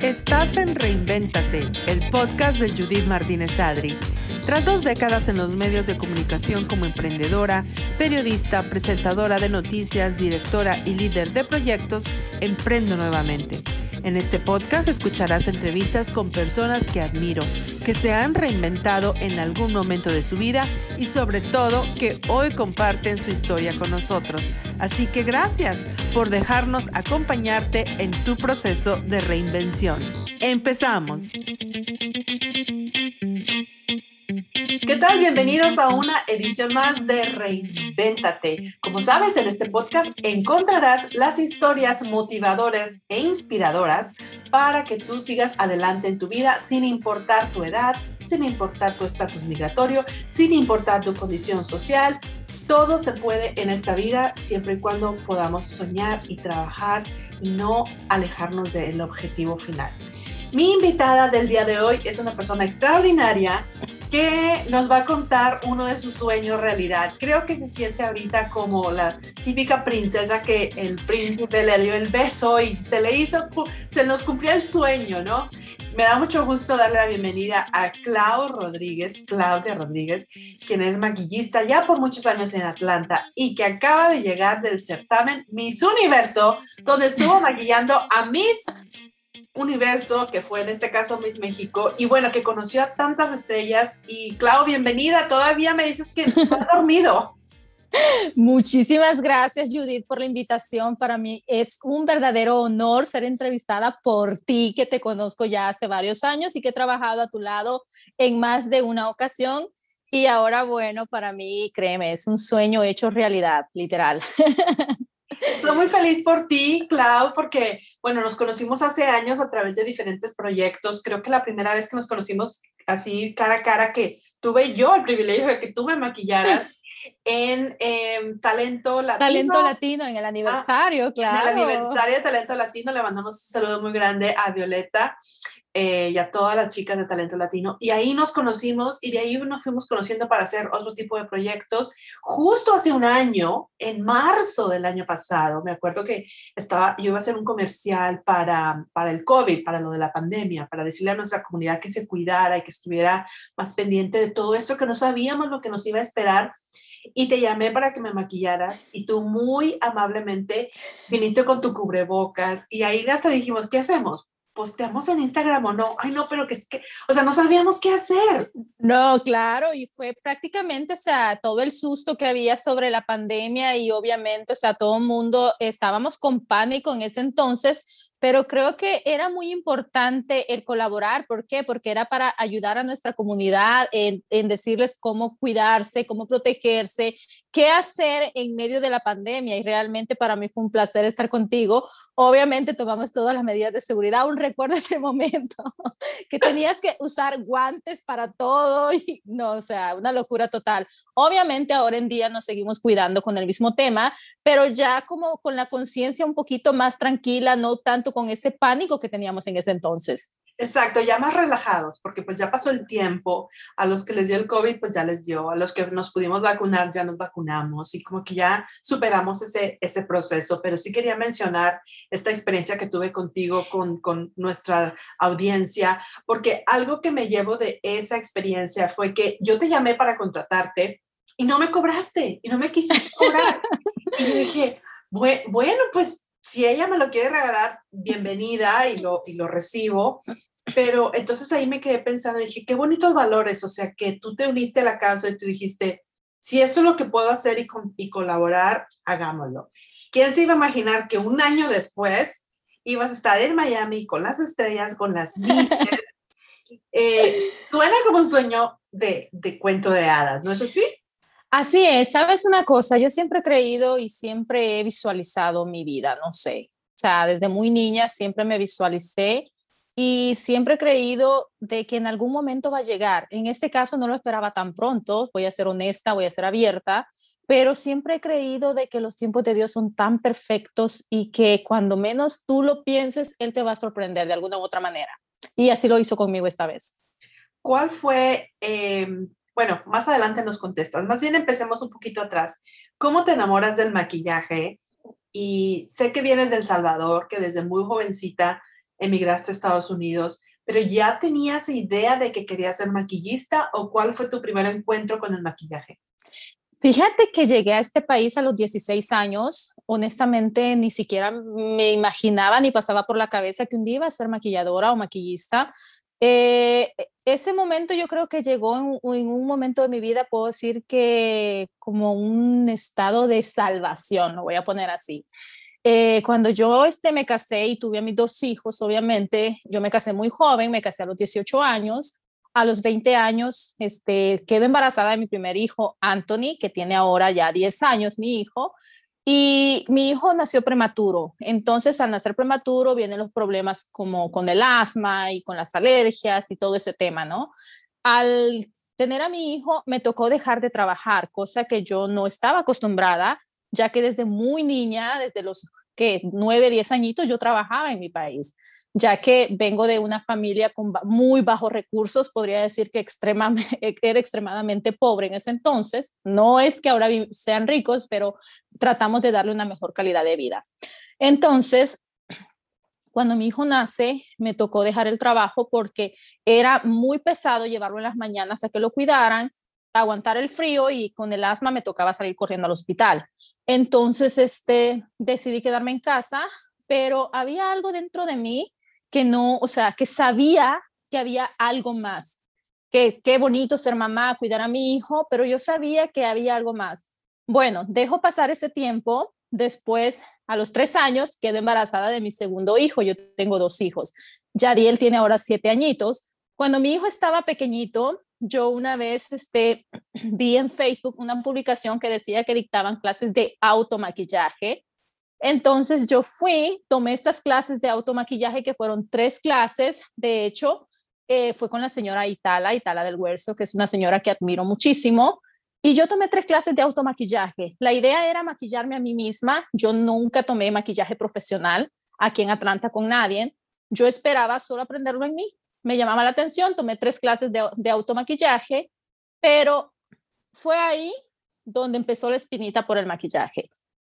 Estás en Reinvéntate, el podcast de Judith Martínez Adri. Tras dos décadas en los medios de comunicación como emprendedora, periodista, presentadora de noticias, directora y líder de proyectos, emprendo nuevamente. En este podcast escucharás entrevistas con personas que admiro, que se han reinventado en algún momento de su vida y sobre todo que hoy comparten su historia con nosotros. Así que gracias por dejarnos acompañarte en tu proceso de reinvención. Empezamos. ¿Qué tal? Bienvenidos a una edición más de Reinvéntate. Como sabes, en este podcast encontrarás las historias motivadoras e inspiradoras para que tú sigas adelante en tu vida sin importar tu edad, sin importar tu estatus migratorio, sin importar tu condición social. Todo se puede en esta vida siempre y cuando podamos soñar y trabajar y no alejarnos del objetivo final. Mi invitada del día de hoy es una persona extraordinaria que nos va a contar uno de sus sueños realidad. Creo que se siente ahorita como la típica princesa que el príncipe le dio el beso y se le hizo, se nos cumplió el sueño, ¿no? Me da mucho gusto darle la bienvenida a Clau Rodríguez, Claudia Rodríguez, quien es maquillista ya por muchos años en Atlanta y que acaba de llegar del certamen Miss Universo, donde estuvo maquillando a Miss universo, que fue en este caso Miss México, y bueno, que conoció a tantas estrellas. Y Clau, bienvenida, todavía me dices que has dormido. Muchísimas gracias, Judith, por la invitación. Para mí es un verdadero honor ser entrevistada por ti, que te conozco ya hace varios años y que he trabajado a tu lado en más de una ocasión. Y ahora, bueno, para mí, créeme, es un sueño hecho realidad, literal. Estoy muy feliz por ti, Clau, porque, bueno, nos conocimos hace años a través de diferentes proyectos. Creo que la primera vez que nos conocimos así cara a cara, que tuve yo el privilegio de que tú me maquillaras en em, Talento Latino. Talento Latino, en el aniversario, claro. En el aniversario de Talento Latino le mandamos un saludo muy grande a Violeta eh, y a todas las chicas de Talento Latino. Y ahí nos conocimos y de ahí nos fuimos conociendo para hacer otro tipo de proyectos. Justo hace un año, en marzo del año pasado, me acuerdo que estaba, yo iba a hacer un comercial para, para el COVID, para lo de la pandemia, para decirle a nuestra comunidad que se cuidara y que estuviera más pendiente de todo esto, que no sabíamos lo que nos iba a esperar y te llamé para que me maquillaras y tú muy amablemente viniste con tu cubrebocas y ahí hasta dijimos, ¿qué hacemos? posteamos en Instagram o no. Ay, no, pero que es que, o sea, no sabíamos qué hacer. No, claro, y fue prácticamente, o sea, todo el susto que había sobre la pandemia y obviamente, o sea, todo el mundo estábamos con pánico en ese entonces, pero creo que era muy importante el colaborar. ¿Por qué? Porque era para ayudar a nuestra comunidad en, en, decirles cómo cuidarse, cómo protegerse, qué hacer en medio de la pandemia. Y realmente para mí fue un placer estar contigo. Obviamente tomamos todas las medidas de seguridad. Aún recuerdo ese momento que tenías que usar guantes para todo. Y no, o sea, una locura total. Obviamente ahora en día nos seguimos cuidando con el mismo tema, pero ya como con la conciencia un poquito más tranquila, no tanto con ese pánico que teníamos en ese entonces. Exacto, ya más relajados, porque pues ya pasó el tiempo, a los que les dio el COVID, pues ya les dio, a los que nos pudimos vacunar, ya nos vacunamos y como que ya superamos ese, ese proceso, pero sí quería mencionar esta experiencia que tuve contigo, con, con nuestra audiencia, porque algo que me llevo de esa experiencia fue que yo te llamé para contratarte y no me cobraste y no me quisiste cobrar. y dije, bueno, pues si ella me lo quiere regalar, bienvenida y lo, y lo recibo. Pero entonces ahí me quedé pensando, dije, qué bonitos valores, o sea, que tú te uniste a la causa y tú dijiste, si esto es lo que puedo hacer y, y colaborar, hagámoslo. ¿Quién se iba a imaginar que un año después ibas a estar en Miami con las estrellas, con las niñas? Eh, suena como un sueño de, de cuento de hadas, ¿no es así? Así es, sabes una cosa, yo siempre he creído y siempre he visualizado mi vida, no sé, o sea, desde muy niña siempre me visualicé y siempre he creído de que en algún momento va a llegar. En este caso no lo esperaba tan pronto, voy a ser honesta, voy a ser abierta, pero siempre he creído de que los tiempos de Dios son tan perfectos y que cuando menos tú lo pienses, Él te va a sorprender de alguna u otra manera. Y así lo hizo conmigo esta vez. ¿Cuál fue... Eh bueno, más adelante nos contestas. Más bien empecemos un poquito atrás. ¿Cómo te enamoras del maquillaje? Y sé que vienes del Salvador, que desde muy jovencita emigraste a Estados Unidos, pero ¿ya tenías idea de que querías ser maquillista o cuál fue tu primer encuentro con el maquillaje? Fíjate que llegué a este país a los 16 años. Honestamente, ni siquiera me imaginaba ni pasaba por la cabeza que un día iba a ser maquilladora o maquillista. Eh, ese momento yo creo que llegó en, un momento de mi vida, puedo decir que como un estado de salvación, lo voy a poner así. Eh, cuando yo este, me casé y tuve a mis dos hijos, obviamente, yo me casé muy joven, me casé a los 18 años a los 20 años, este, quedo embarazada de mi primer hijo, Anthony, que tiene ahora ya 10 años, mi hijo, y mi hijo nació prematuro. Entonces, al nacer prematuro, vienen los problemas como con el asma y con las alergias y todo ese tema, ¿no? Al tener a mi hijo, me tocó dejar de trabajar, cosa que yo no estaba acostumbrada, ya que desde muy niña, desde los que 9, 10 añitos, yo trabajaba en mi país ya que vengo de una familia con muy bajos recursos, podría decir que era extremadamente pobre en ese entonces. No es que ahora sean ricos, pero tratamos de darle una mejor calidad de vida. Entonces, cuando mi hijo nace, me tocó dejar el trabajo porque era muy pesado llevarlo en las mañanas a que lo cuidaran, aguantar el frío y con el asma me tocaba salir corriendo al hospital. Entonces, este, decidí quedarme en casa, pero había algo dentro de mí que no, o sea, que sabía que había algo más, que qué bonito ser mamá, cuidar a mi hijo, pero yo sabía que había algo más. Bueno, dejo pasar ese tiempo, después a los tres años quedo embarazada de mi segundo hijo, yo tengo dos hijos, Yadiel tiene ahora siete añitos. Cuando mi hijo estaba pequeñito, yo una vez este, vi en Facebook una publicación que decía que dictaban clases de automaquillaje entonces yo fui, tomé estas clases de automaquillaje que fueron tres clases, de hecho, eh, fue con la señora Itala, Itala del Huerzo, que es una señora que admiro muchísimo. Y yo tomé tres clases de automaquillaje. La idea era maquillarme a mí misma. Yo nunca tomé maquillaje profesional aquí en Atlanta con nadie. Yo esperaba solo aprenderlo en mí. Me llamaba la atención, tomé tres clases de, de automaquillaje, pero fue ahí donde empezó la espinita por el maquillaje.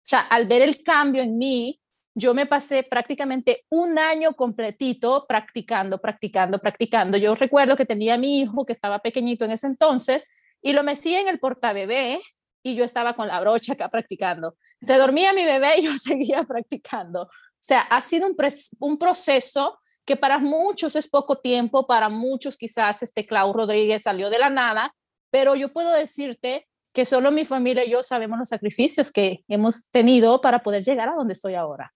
O sea, al ver el cambio en mí, yo me pasé prácticamente un año completito practicando, practicando, practicando. Yo recuerdo que tenía a mi hijo que estaba pequeñito en ese entonces y lo mecía en el portabebé y yo estaba con la brocha acá practicando. Se dormía mi bebé y yo seguía practicando. O sea, ha sido un, proceso que para muchos es poco tiempo, para muchos quizás este Clau Rodríguez salió de la nada, pero yo puedo decirte que solo mi familia y yo sabemos los sacrificios que hemos tenido para poder llegar a donde estoy ahora.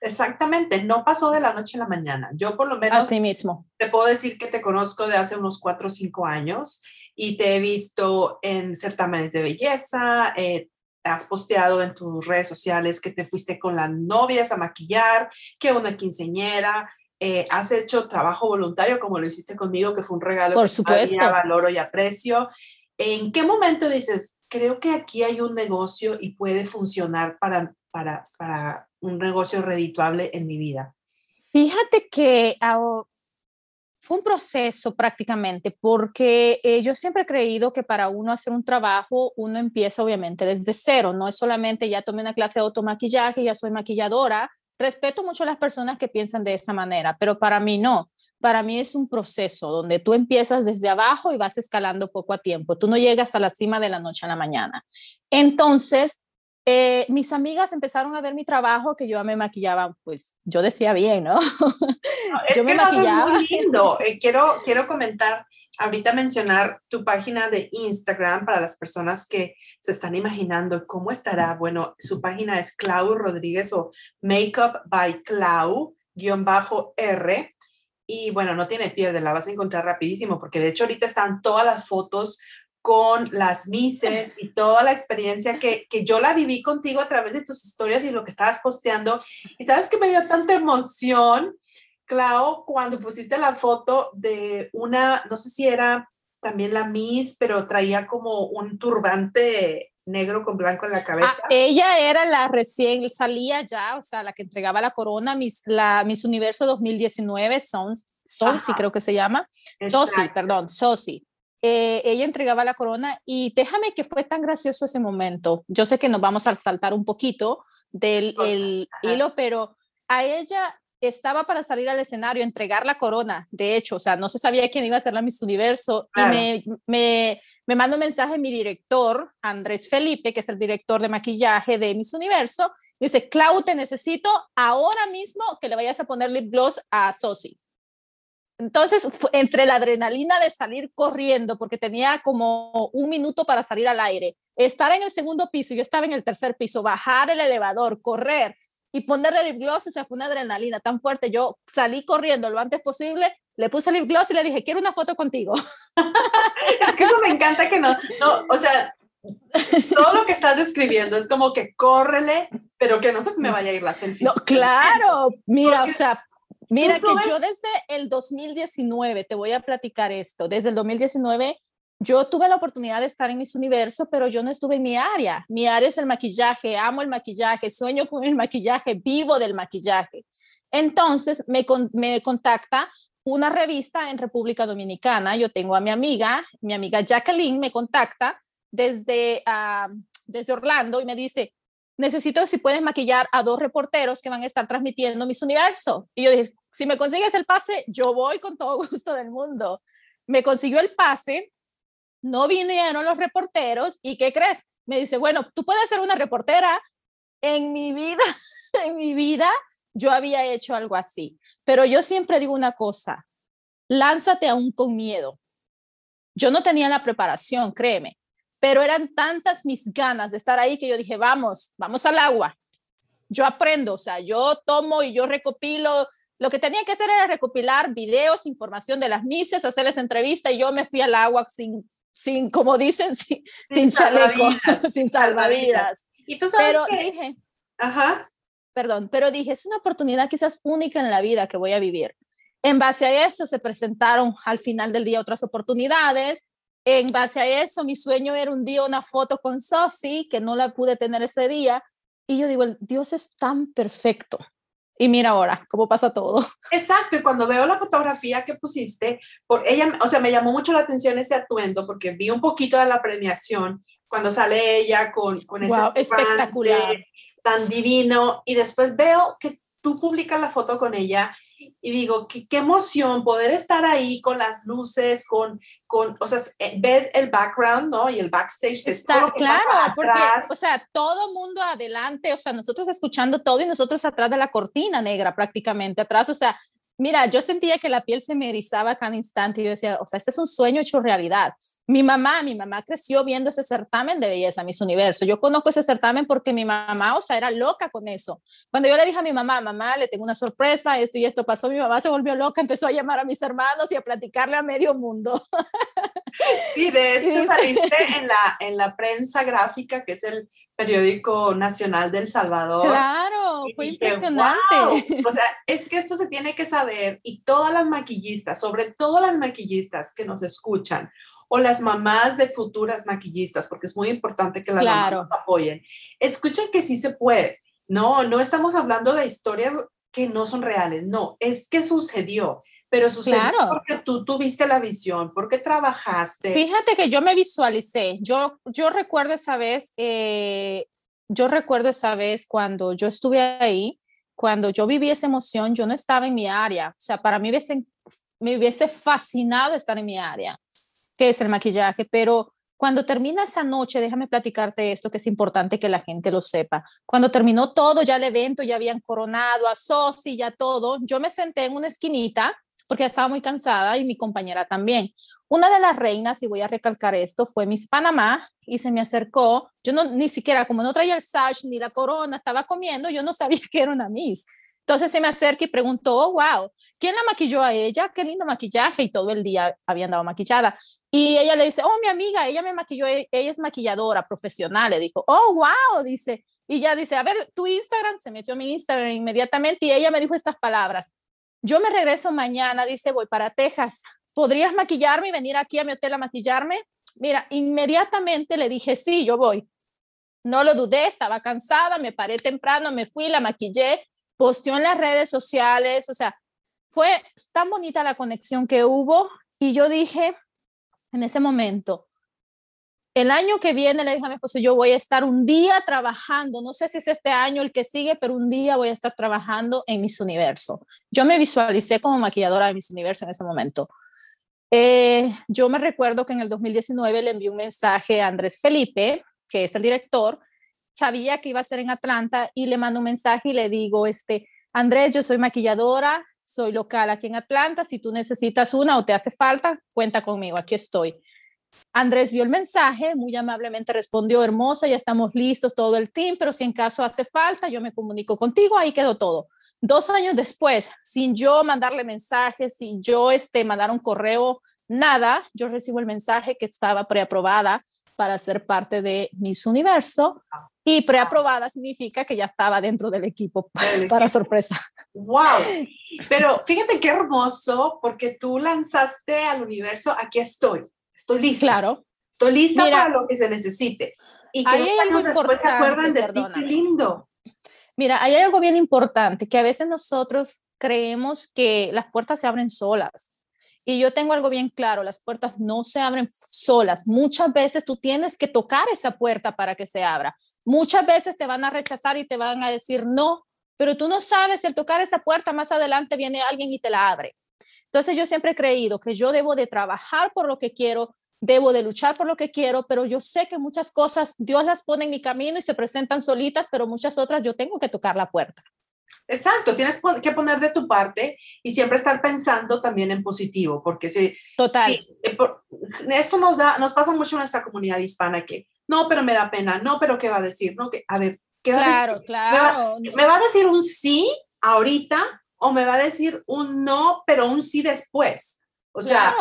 Exactamente, no pasó de la noche a la mañana. Yo por lo menos Así mismo. te puedo decir que te conozco de hace unos cuatro o cinco años y te he visto en certámenes de belleza, eh, has posteado en tus redes sociales que te fuiste con las novias a maquillar, que una quinceñera, eh, has hecho trabajo voluntario como lo hiciste conmigo, que fue un regalo por supuesto. que valoro y aprecio. ¿En qué momento dices, creo que aquí hay un negocio y puede funcionar para, para, para un negocio redituable en mi vida? Fíjate que fue un proceso prácticamente, porque eh, yo siempre he creído que para uno hacer un trabajo, uno empieza obviamente desde cero, no es solamente ya tomé una clase de automaquillaje, ya soy maquilladora, respeto mucho a las personas que piensan de esa manera, pero para mí no. Para mí es un proceso donde tú empiezas desde abajo y vas escalando poco a tiempo. Tú no llegas a la cima de la noche a la mañana. Entonces, eh, mis amigas empezaron a ver mi trabajo, que yo me maquillaba, pues yo decía bien, ¿no? es yo me maquillaba. muy lindo. Eh, quiero, quiero comentar, ahorita mencionar tu página de Instagram para las personas que se están imaginando cómo estará. Bueno, su página es Clau Rodríguez o Makeup by Clau, guion bajo R. Y bueno, no tiene pierde, la vas a encontrar rapidísimo, porque de hecho ahorita están todas las fotos con las mises y toda la experiencia que, que, yo la viví contigo a través de tus historias y lo que estabas posteando. Y sabes que me dio tanta emoción, Clau, cuando pusiste la foto de una, no sé si era también la Miss, pero traía como un turbante negro con blanco en la ah, cabeza. ella era la recién, salía ya, o sea, la que entregaba la corona, Miss, la Miss Universo 2019, Sons, Sonsi creo que se llama. Sosi, perdón, Sosi. Eh, ella entregaba la corona y déjame que fue tan gracioso ese momento. Yo sé que nos vamos a saltar un poquito del el hilo, pero a ella estaba para salir al escenario, entregar la corona, de hecho, o sea, no se sabía quién iba a ser la Miss Universo, y me, me, me manda un mensaje mi director, Andrés Felipe, que es el director de maquillaje de Miss Universo, y dice, Clau, te necesito ahora mismo que le vayas a poner lip gloss a Sosi. Entonces, entre la adrenalina de salir corriendo, porque tenía como un minuto para salir al aire, estar en el segundo piso, yo estaba en el tercer piso, bajar el elevador, correr y ponerle lip gloss, o sea, fue una adrenalina tan fuerte. Yo salí corriendo lo antes posible, le puse lip gloss y le dije, quiero una foto contigo. es que eso me encanta que no, no, o sea, todo lo que estás describiendo es como que córrele, pero que no se me vaya a ir la selfie. No, claro, mira, o sea, Mira que yo desde el 2019, te voy a platicar esto, desde el 2019 yo tuve la oportunidad de estar en Miss Universo, pero yo no estuve en mi área. Mi área es el maquillaje, amo el maquillaje, sueño con el maquillaje, vivo del maquillaje. Entonces me, me contacta una revista en República Dominicana. Yo tengo a mi amiga, mi amiga Jacqueline me contacta desde, uh, desde Orlando y me dice, necesito si puedes maquillar a dos reporteros que van a estar transmitiendo Miss Universo. Y yo dije, si me consigues el pase, yo voy con todo gusto del mundo. Me consiguió el pase, no vinieron los reporteros y ¿qué crees? Me dice, bueno, tú puedes ser una reportera. En mi vida, en mi vida, yo había hecho algo así. Pero yo siempre digo una cosa, lánzate aún con miedo. Yo no tenía la preparación, créeme pero eran tantas mis ganas de estar ahí que yo dije, vamos, vamos al agua. Yo aprendo, o sea, yo tomo y yo recopilo. Lo que tenía que hacer era recopilar videos, información de las mises, hacerles entrevista y yo me fui al agua sin, sin como dicen, sin, sin, chaleco, sin salvavidas. Y tú sabes pero dije, ajá. Perdón, pero dije, es una oportunidad quizás única en la vida que voy a vivir. En base a eso se presentaron al final del día otras oportunidades en base a eso, mi sueño era un día una foto con Sosi, que no la pude tener ese día. Y yo digo, Dios es tan perfecto. Y mira ahora cómo pasa todo. Exacto, y cuando veo la fotografía que pusiste, por ella, o sea, me llamó mucho la atención ese atuendo porque vi un poquito de la premiación cuando sale ella con, con ese wow, espectacular, tan divino y después veo que tú publicas la foto con ella y digo, qué, qué, emoción poder estar ahí con las luces, con, con, o sea, eh, ver el background, ¿no? Y el backstage. Está claro, porque, o sea, todo mundo adelante, o sea, nosotros escuchando todo y nosotros atrás de la cortina negra prácticamente, atrás, o sea, Mira, yo sentía que la piel se me erizaba cada instante y yo decía, o sea, este es un sueño hecho realidad. Mi mamá, mi mamá creció viendo ese certamen de belleza, Miss Universo. Yo conozco ese certamen porque mi mamá, o sea, era loca con eso. Cuando yo le dije a mi mamá, mamá, le tengo una sorpresa, esto y esto pasó, mi mamá se volvió loca, empezó a llamar a mis hermanos y a platicarle a medio mundo. Sí, de hecho saliste en la, en la prensa gráfica, que es el periódico nacional del Salvador. Claro, fue impresionante. O sea, es que esto se tiene que saber y todas las maquillistas, sobre todo las maquillistas que nos escuchan o las mamás de futuras maquillistas, porque es muy importante que las mamás nos apoyen, escuchen que sí se puede. No, no estamos hablando de historias que no son reales, no, es que sucedió pero sucedió claro. porque tú tuviste la visión, porque trabajaste. Fíjate que yo me visualicé, yo, yo recuerdo esa vez, eh, yo recuerdo esa vez cuando yo estuve ahí, cuando yo viví esa emoción, yo no estaba en mi área, o sea, para mí hubiese, me hubiese fascinado estar en mi área, que es el maquillaje, pero cuando termina esa noche, déjame platicarte esto que es importante que la gente lo sepa. Cuando terminó todo, ya el evento, ya habían coronado a Sosi, ya todo, yo me senté en una esquinita porque estaba muy cansada y mi compañera también. Una de las reinas, y voy a recalcar esto, fue Miss Panamá y se me acercó. Yo no, ni siquiera, como no traía el sash ni la corona, estaba comiendo, yo no sabía que era una Miss. Entonces se me acerca y preguntó, oh, wow, ¿quién la maquilló a ella? Qué lindo maquillaje y todo el día había andado maquillada. Y ella le dice, oh, mi amiga, ella me maquilló, e-, ella es maquilladora profesional. Le dijo, oh, wow, dice. Y ya dice, a ver, tu Instagram, se metió a mi Instagram inmediatamente y ella me dijo estas palabras, yo me regreso mañana, dice, voy para Texas. ¿Podrías maquillarme y venir aquí a mi hotel a maquillarme? Mira, inmediatamente le dije, sí, yo voy. No lo dudé, estaba cansada, me paré temprano, me fui, la maquillé, posteó en las redes sociales, o sea, fue tan bonita la conexión que hubo y yo dije, en ese momento, el año que viene le dije a mi esposo, yo voy a estar un día trabajando, no sé si es este año el que sigue, pero un día voy a estar trabajando en Miss Universo. Yo me visualicé como maquilladora de Miss Universo en ese momento. Eh, yo me recuerdo que en el 2019 le envié un mensaje a Andrés Felipe, que es el director, sabía que iba a ser en Atlanta y le mando un mensaje y le digo, este, Andrés, yo soy maquilladora, soy local aquí en Atlanta, si tú necesitas una o te hace falta, cuenta conmigo, aquí estoy. Andrés vio el mensaje, muy amablemente respondió, hermosa, ya estamos listos todo el team, pero si en caso hace falta, yo me comunico contigo, ahí quedó todo. Dos años después, sin yo mandarle mensajes, sin yo este, mandar un correo, nada, yo recibo el mensaje que estaba preaprobada para ser parte de Miss Universo y preaprobada significa que ya estaba dentro del equipo, para sorpresa. ¡Wow! Pero fíjate qué hermoso, porque tú lanzaste al universo, aquí estoy Estoy lista. Claro. Estoy lista para lo que se necesite. Y que hay algo después se acuerdan de ti, qué lindo. Mira, hay algo bien importante, que a veces nosotros creemos que las puertas se abren solas. Y yo tengo algo bien claro, las puertas no se abren solas. Muchas veces tú tienes que tocar esa puerta para que se abra. Muchas veces te van a rechazar y te van a decir no, pero tú no sabes si al tocar esa puerta más adelante viene alguien y te la abre. Entonces yo siempre he creído que yo debo de trabajar por lo que quiero, debo de luchar por lo que quiero, pero yo sé que muchas cosas Dios las pone en mi camino y se presentan solitas, pero muchas otras yo tengo que tocar la puerta. Exacto, tienes que poner de tu parte y siempre estar pensando también en positivo, porque si... Total. Eh, esto nos, da, nos pasa mucho en nuestra comunidad hispana que, no, pero me da pena, no, pero ¿qué va a decir? No, que, a ver, ¿qué va claro, a decir? Claro, ¿Me ¿Me va a decir un sí ahorita o me va a decir un no, pero un sí después. O sea,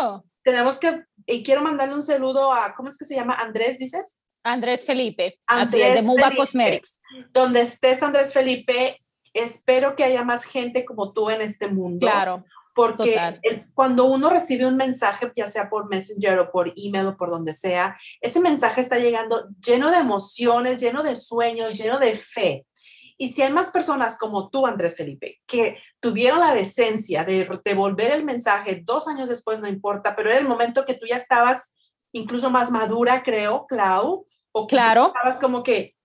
tenemos que, y quiero mandarle un saludo a, ¿cómo es que se llama? Andrés, dices. Andrés Felipe, Andrés de Muba Cosmetics. Donde estés, Andrés Felipe, espero que haya más gente como tú en este mundo. Claro. Porque cuando uno recibe un mensaje, ya sea por Messenger o por email o por donde sea, ese mensaje está llegando lleno de emociones, lleno de sueños, lleno de fe. Y si hay más personas como tú, Andrés Felipe, que tuvieron la decencia de devolver el mensaje dos años después, no importa, pero era el momento que tú ya estabas incluso más madura, creo, Clau, o que claro. estabas como que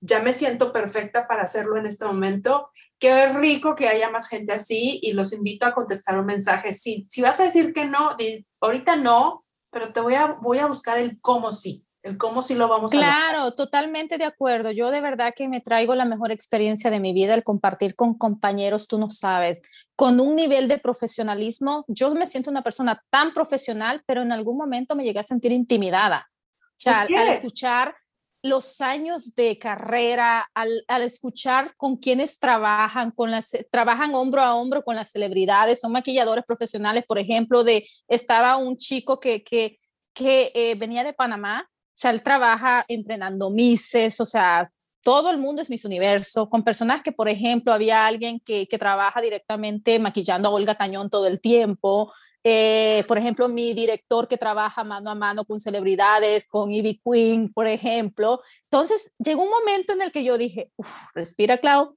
ya me siento perfecta para hacerlo en este momento. Qué rico que haya más gente así y los invito a contestar un mensaje. Si, si vas a decir que no, ahorita no, pero te voy a, voy a buscar el cómo sí el cómo si lo vamos a Claro, totalmente de acuerdo. Yo de verdad que me traigo la mejor experiencia de mi vida, el compartir con compañeros, tú no sabes, con un nivel de profesionalismo. Yo me siento una persona tan profesional, pero en algún momento me llegué a sentir intimidada. O sea, al, escuchar los años de carrera, al, al, escuchar con quienes trabajan, con las, trabajan hombro a hombro con las celebridades, son maquilladores profesionales, por ejemplo, de, estaba un chico que, que, que eh, venía de Panamá, sea, él trabaja entrenando mises, o sea, todo el mundo es Miss Universo, con personas que, por ejemplo, había alguien que, que trabaja directamente maquillando a Olga Tañón todo el tiempo. Eh, por ejemplo, mi director que trabaja mano a mano con celebridades, con Ivy Queen, por ejemplo. Entonces, llegó un momento en el que yo dije, respira, Clau,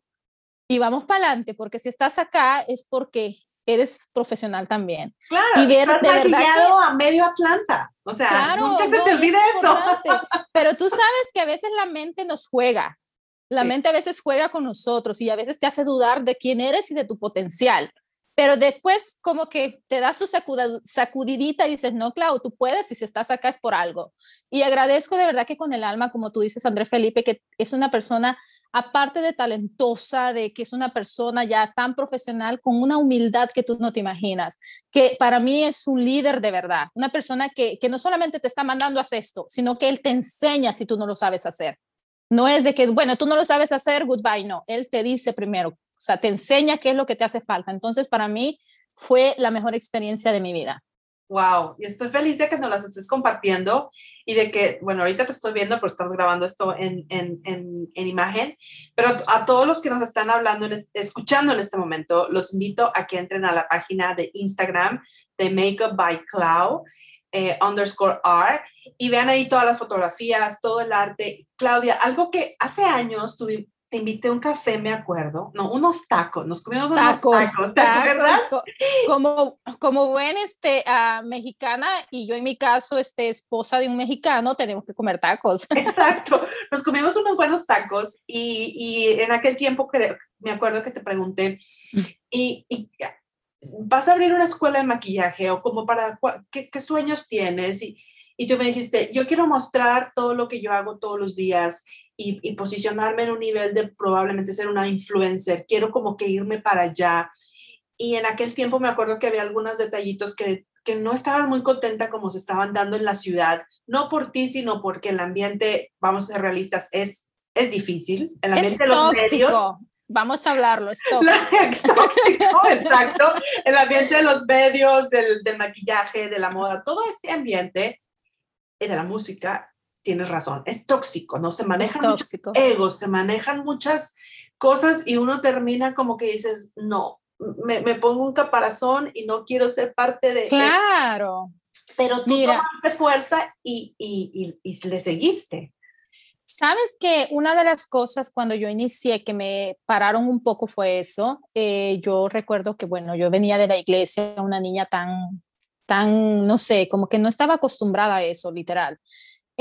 y vamos para adelante, porque si estás acá es porque eres profesional también. Claro, y ver de verdad a medio Atlanta. O sea, nunca se te olvide eso. Pero tú sabes que a veces la mente nos juega. La mente a veces juega con nosotros y a veces te hace dudar de quién eres y de tu potencial. Pero después como que te das tu sacudidita y dices, no, Clau, tú puedes y si estás acá es por algo. Y agradezco de verdad que con el alma, como tú dices, André Felipe, que es una persona aparte de talentosa, de que es una persona ya tan profesional, con una humildad que tú no te imaginas, que para mí es un líder de verdad, una persona que, que no solamente te está mandando a hacer esto, sino que él te enseña si tú no lo sabes hacer. No es de que, bueno, tú no lo sabes hacer, goodbye, no, él te dice primero, o sea, te enseña qué es lo que te hace falta. Entonces, para mí fue la mejor experiencia de mi vida. Wow, y estoy feliz de que nos las estés compartiendo y de que, bueno, ahorita te estoy viendo, pero estamos grabando esto en, en, en, imagen, pero a todos los que nos están hablando, escuchando en este momento, los invito a que entren a la página de Instagram de Makeup by Cloud, eh, underscore R, y vean ahí todas las fotografías, todo el arte. Claudia, algo que hace años te invité a un café, me acuerdo, no, unos tacos, nos comimos unos tacos, tacos, ¿te acuerdas? Como, como buen este, uh, mexicana y yo en mi caso, este, esposa de un mexicano, tenemos que comer tacos. Exacto, nos comimos unos buenos tacos y, y en aquel tiempo me acuerdo que te pregunté, y, y, vas a abrir una escuela de maquillaje o como para, ¿qué, qué sueños tienes? Y, y tú me dijiste, yo quiero mostrar todo lo que yo hago todos los días y, posicionarme en un nivel de probablemente ser una influencer. Quiero como que irme para allá. Y en aquel tiempo me acuerdo que había algunos detallitos que, que no estaban muy contenta como se estaban dando en la ciudad, no por ti, sino porque el ambiente, vamos a ser realistas, es, es difícil. El ambiente es de los medios. Vamos a hablarlo, es tóxico. exacto. El ambiente de los medios, del, del maquillaje, de la moda, todo este ambiente y de la música tienes razón, es tóxico, ¿no? Se manejan muchos egos, se manejan muchas cosas y uno termina como que dices, no, me, me pongo un caparazón y no quiero ser parte de... Claro. Pero tú Mira, tomaste fuerza y, y, y, y, le seguiste. Sabes que una de las cosas cuando yo inicié que me pararon un poco fue eso. Eh, yo recuerdo que, bueno, yo venía de la iglesia, una niña tan, tan, no sé, como que no estaba acostumbrada a eso, literal.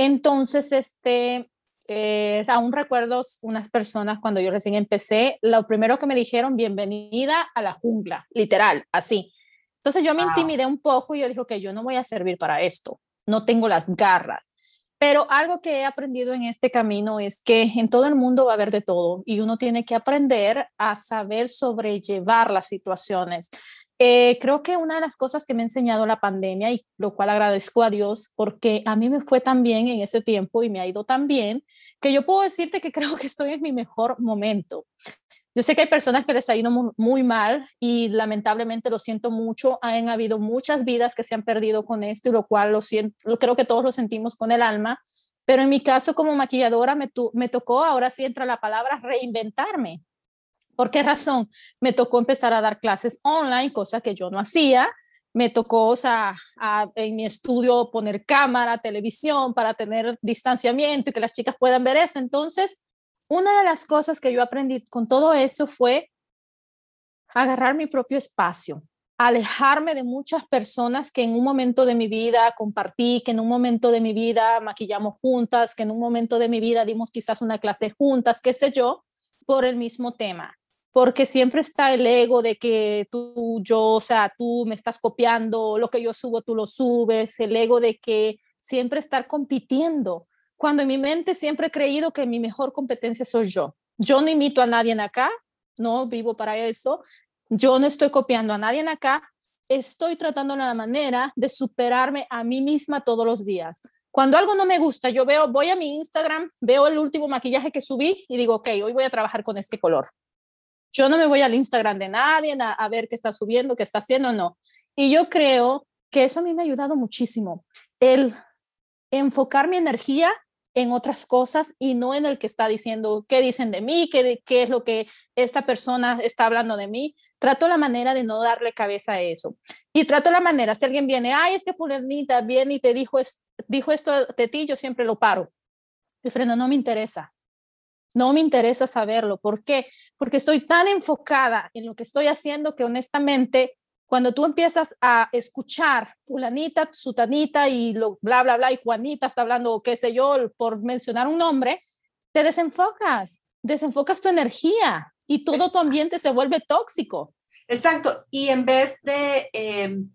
Entonces, este, eh, aún recuerdo unas personas cuando yo recién empecé, lo primero que me dijeron, bienvenida a la jungla, literal, así. Entonces yo me intimidé un poco y yo dije, que yo no voy a servir para esto, no tengo las garras. Pero algo que he aprendido en este camino es que en todo el mundo va a haber de todo y uno tiene que aprender a saber sobrellevar las situaciones. Eh, creo que una de las cosas que me ha enseñado la pandemia y lo cual agradezco a Dios porque a mí me fue tan bien en ese tiempo y me ha ido tan bien que yo puedo decirte que creo que estoy en mi mejor momento. Yo sé que hay personas que les ha ido muy, mal y lamentablemente lo siento mucho. Han habido muchas vidas que se han perdido con esto y lo cual lo siento, creo que todos lo sentimos con el alma. Pero en mi caso como maquilladora me, me tocó, ahora sí entra la palabra, reinventarme ¿Por qué razón? Me tocó empezar a dar clases online, cosa que yo no hacía. Me tocó, o sea, en mi estudio poner cámara, televisión para tener distanciamiento y que las chicas puedan ver eso. Entonces, una de las cosas que yo aprendí con todo eso fue agarrar mi propio espacio, alejarme de muchas personas que en un momento de mi vida compartí, que en un momento de mi vida maquillamos juntas, que en un momento de mi vida dimos quizás una clase juntas, qué sé yo, por el mismo tema porque siempre está el ego de que tú, yo, o sea, tú me estás copiando, lo que yo subo, tú lo subes, el ego de que siempre estar compitiendo, cuando en mi mente siempre he creído que mi mejor competencia soy yo. Yo no imito a nadie en acá, no vivo para eso, yo no estoy copiando a nadie en acá, estoy tratando la manera de superarme a mí misma todos los días. Cuando algo no me gusta, yo veo, voy a mi Instagram, veo el último maquillaje que subí y digo, ok, hoy voy a trabajar con este color yo no me voy al Instagram de nadie a, ver qué está subiendo, qué está haciendo, no. Y yo creo que eso a mí me ha ayudado muchísimo, el enfocar mi energía en otras cosas y no en el que está diciendo qué dicen de mí, qué, es lo que esta persona está hablando de mí. Trato la manera de no darle cabeza a eso. Y trato la manera, si alguien viene, ay, es que fulanita viene y te dijo, dijo esto de ti, yo siempre lo paro. Y freno, no me interesa. No me interesa saberlo. ¿Por qué? Porque estoy tan enfocada en lo que estoy haciendo que honestamente, cuando tú empiezas a escuchar fulanita, sutanita y lo bla, bla, bla, y Juanita está hablando, qué sé yo, por mencionar un nombre, te desenfocas, desenfocas tu energía y todo tu ambiente se vuelve tóxico. Exacto. Y en vez de... Em,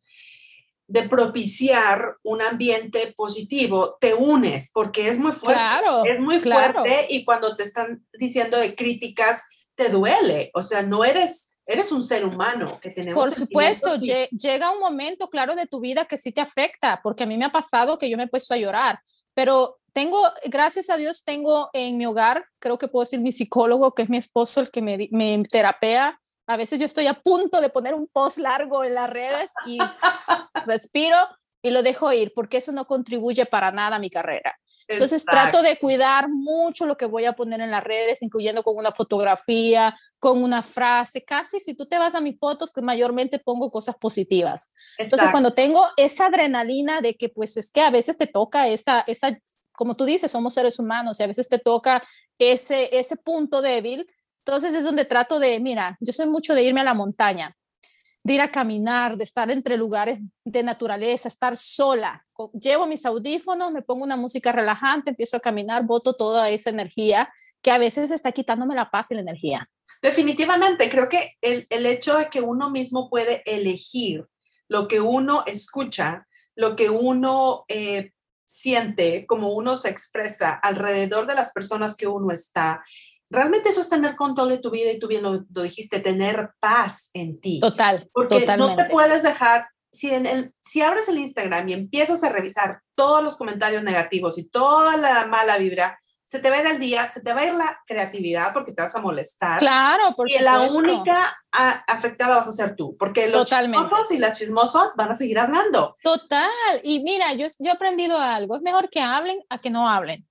de propiciar un ambiente positivo, te unes, porque es muy fuerte. es muy fuerte y cuando te están diciendo de críticas, te duele. O sea, no eres, eres un ser humano que tenemos. Por supuesto, llega un momento, claro, de tu vida que sí te afecta, porque a mí me ha pasado que yo me he puesto a llorar, pero tengo, gracias a Dios, tengo en mi hogar, creo que puedo decir mi psicólogo, que es mi esposo, el que me, me terapea a veces yo estoy a punto de poner un post largo en las redes y respiro y lo dejo ir porque eso no contribuye para nada a mi carrera. Entonces trato de cuidar mucho lo que voy a poner en las redes, incluyendo con una fotografía, con una frase. Casi si tú te vas a mis fotos, que mayormente pongo cosas positivas. Entonces cuando tengo esa adrenalina de que pues es que a veces te toca esa, esa como tú dices, somos seres humanos y a veces te toca ese, ese punto débil. Entonces es donde trato de, mira, yo soy mucho de irme a la montaña, de ir a caminar, de estar entre lugares de naturaleza, estar sola. Llevo mis audífonos, me pongo una música relajante, empiezo a caminar, boto toda esa energía que a veces está quitándome la paz y la energía. Definitivamente, creo que el, el hecho de que uno mismo puede elegir lo que uno escucha, lo que uno eh, siente, como uno se expresa alrededor de las personas que uno está, realmente eso es tener control de tu vida y tú bien lo, dijiste, tener paz en ti. Total, Porque totalmente. no te puedes dejar, si, en el, si abres el Instagram y empiezas a revisar todos los comentarios negativos y toda la mala vibra, se te va a ir el día, se te va a ir la creatividad porque te vas a molestar. Claro, por y la única afectada vas a ser tú, porque los chismosos y las chismosas van a seguir hablando. Total. Y mira, yo, yo he aprendido algo. Es mejor que hablen a que no hablen.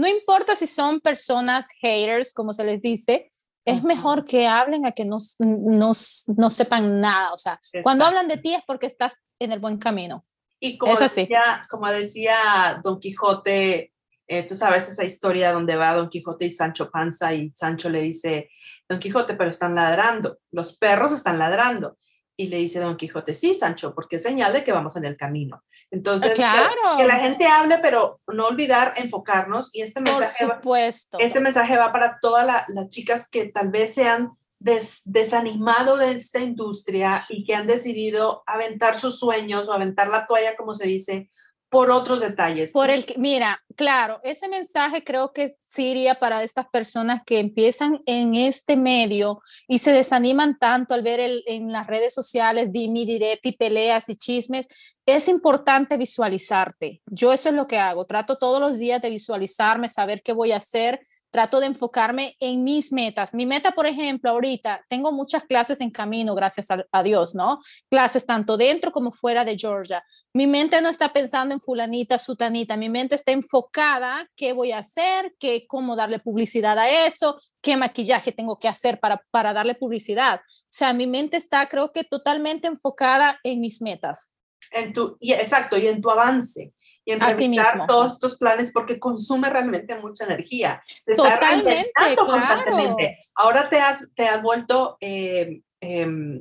No importa si son personas haters, como se les dice, es mejor que hablen a que no, no, no sepan nada. O sea, cuando hablan de ti es porque estás en el buen camino. Y como, es así. Decía, como decía Don Quijote, eh, tú sabes esa historia donde va Don Quijote y Sancho Panza y Sancho le dice, Don Quijote, pero están ladrando, los perros están ladrando. Y le dice Don Quijote, sí, Sancho, porque es señal de que vamos en el camino. Entonces, que, la gente hable, pero no olvidar enfocarnos. Y este mensaje, supuesto. Va, este mensaje va para todas las chicas que tal vez se han desanimado de esta industria y que han decidido aventar sus sueños o aventar la toalla, como se dice, por otros detalles. Por el que, mira, claro, ese mensaje creo que sí iría para estas personas que empiezan en este medio y se desaniman tanto al ver el, en las redes sociales dimi, y peleas y chismes. Es importante visualizarte. Yo eso es lo que hago. Trato todos los días de visualizarme, saber qué voy a hacer, trato de enfocarme en mis metas. Mi meta, por ejemplo, ahorita tengo muchas clases en camino, gracias a, Dios, ¿no? Clases tanto dentro como fuera de Georgia. Mi mente no está pensando en fulanita, sutanita, mi mente está enfocada, qué voy a hacer, qué, cómo darle publicidad a eso, qué maquillaje tengo que hacer para, para darle publicidad. O sea, mi mente está, creo que totalmente enfocada en mis metas. En tu, y, exacto, y en tu avance y en realizar todos estos planes porque consume realmente mucha energía. Totalmente, claro. constantemente. Ahora te has, te has vuelto, eh, eh,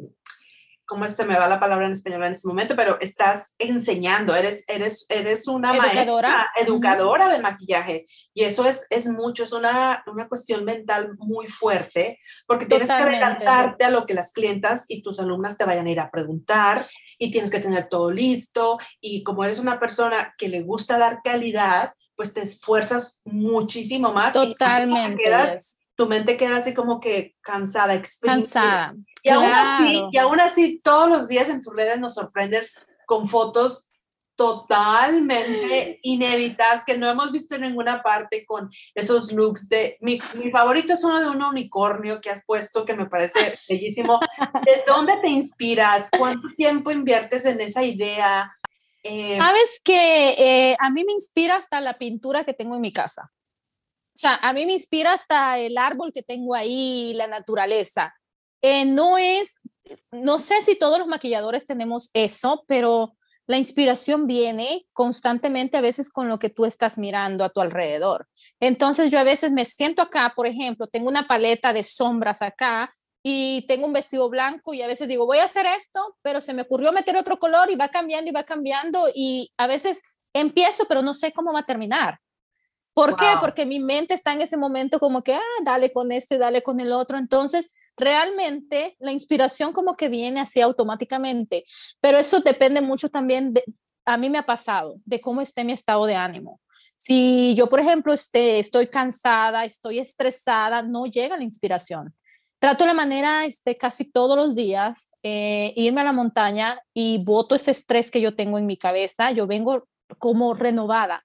¿cómo se me va la palabra en español en este momento? Pero estás enseñando, eres, eres, eres una educadora, maestra, educadora de maquillaje y eso es, es mucho, es una, una cuestión mental muy fuerte porque tienes que adelantarte a lo que las clientas y tus alumnas te vayan a ir a preguntar y tienes que tener todo listo y como eres una persona que le gusta dar calidad, pues te esfuerzas muchísimo más. Totalmente. Y tu mente queda así como que cansada, cansada. Y, aún así, y aún así, todos los días en tus redes nos sorprendes con fotos totalmente inéditas que no hemos visto en ninguna parte con esos looks de mi, mi, favorito es uno de un unicornio que has puesto que me parece bellísimo ¿de dónde te inspiras? ¿cuánto tiempo inviertes en esa idea? Eh, sabes que eh, a mí me inspira hasta la pintura que tengo en mi casa sea, a mí me inspira hasta el árbol que tengo ahí, la naturaleza. Eh, no es, no sé si todos los maquilladores tenemos eso, pero la inspiración viene constantemente a veces con lo que tú estás mirando a tu alrededor. Entonces yo a veces me siento acá, por ejemplo, tengo una paleta de sombras acá y tengo un vestido blanco y a veces digo, voy a hacer esto, pero se me ocurrió meter otro color y va cambiando y va cambiando y a veces empiezo, pero no sé cómo va a terminar. ¿Por qué? Porque mi mente está en ese momento como que, ah, dale con este, dale con el otro. Entonces, realmente la inspiración como que viene así automáticamente, pero eso depende mucho también de, a mí me ha pasado, de cómo esté mi estado de ánimo. Si yo, por ejemplo, este, estoy cansada, estoy estresada, no llega la inspiración. Trato de la manera, este, casi todos los días, eh, irme a la montaña y voto ese estrés que yo tengo en mi cabeza. Yo vengo como renovada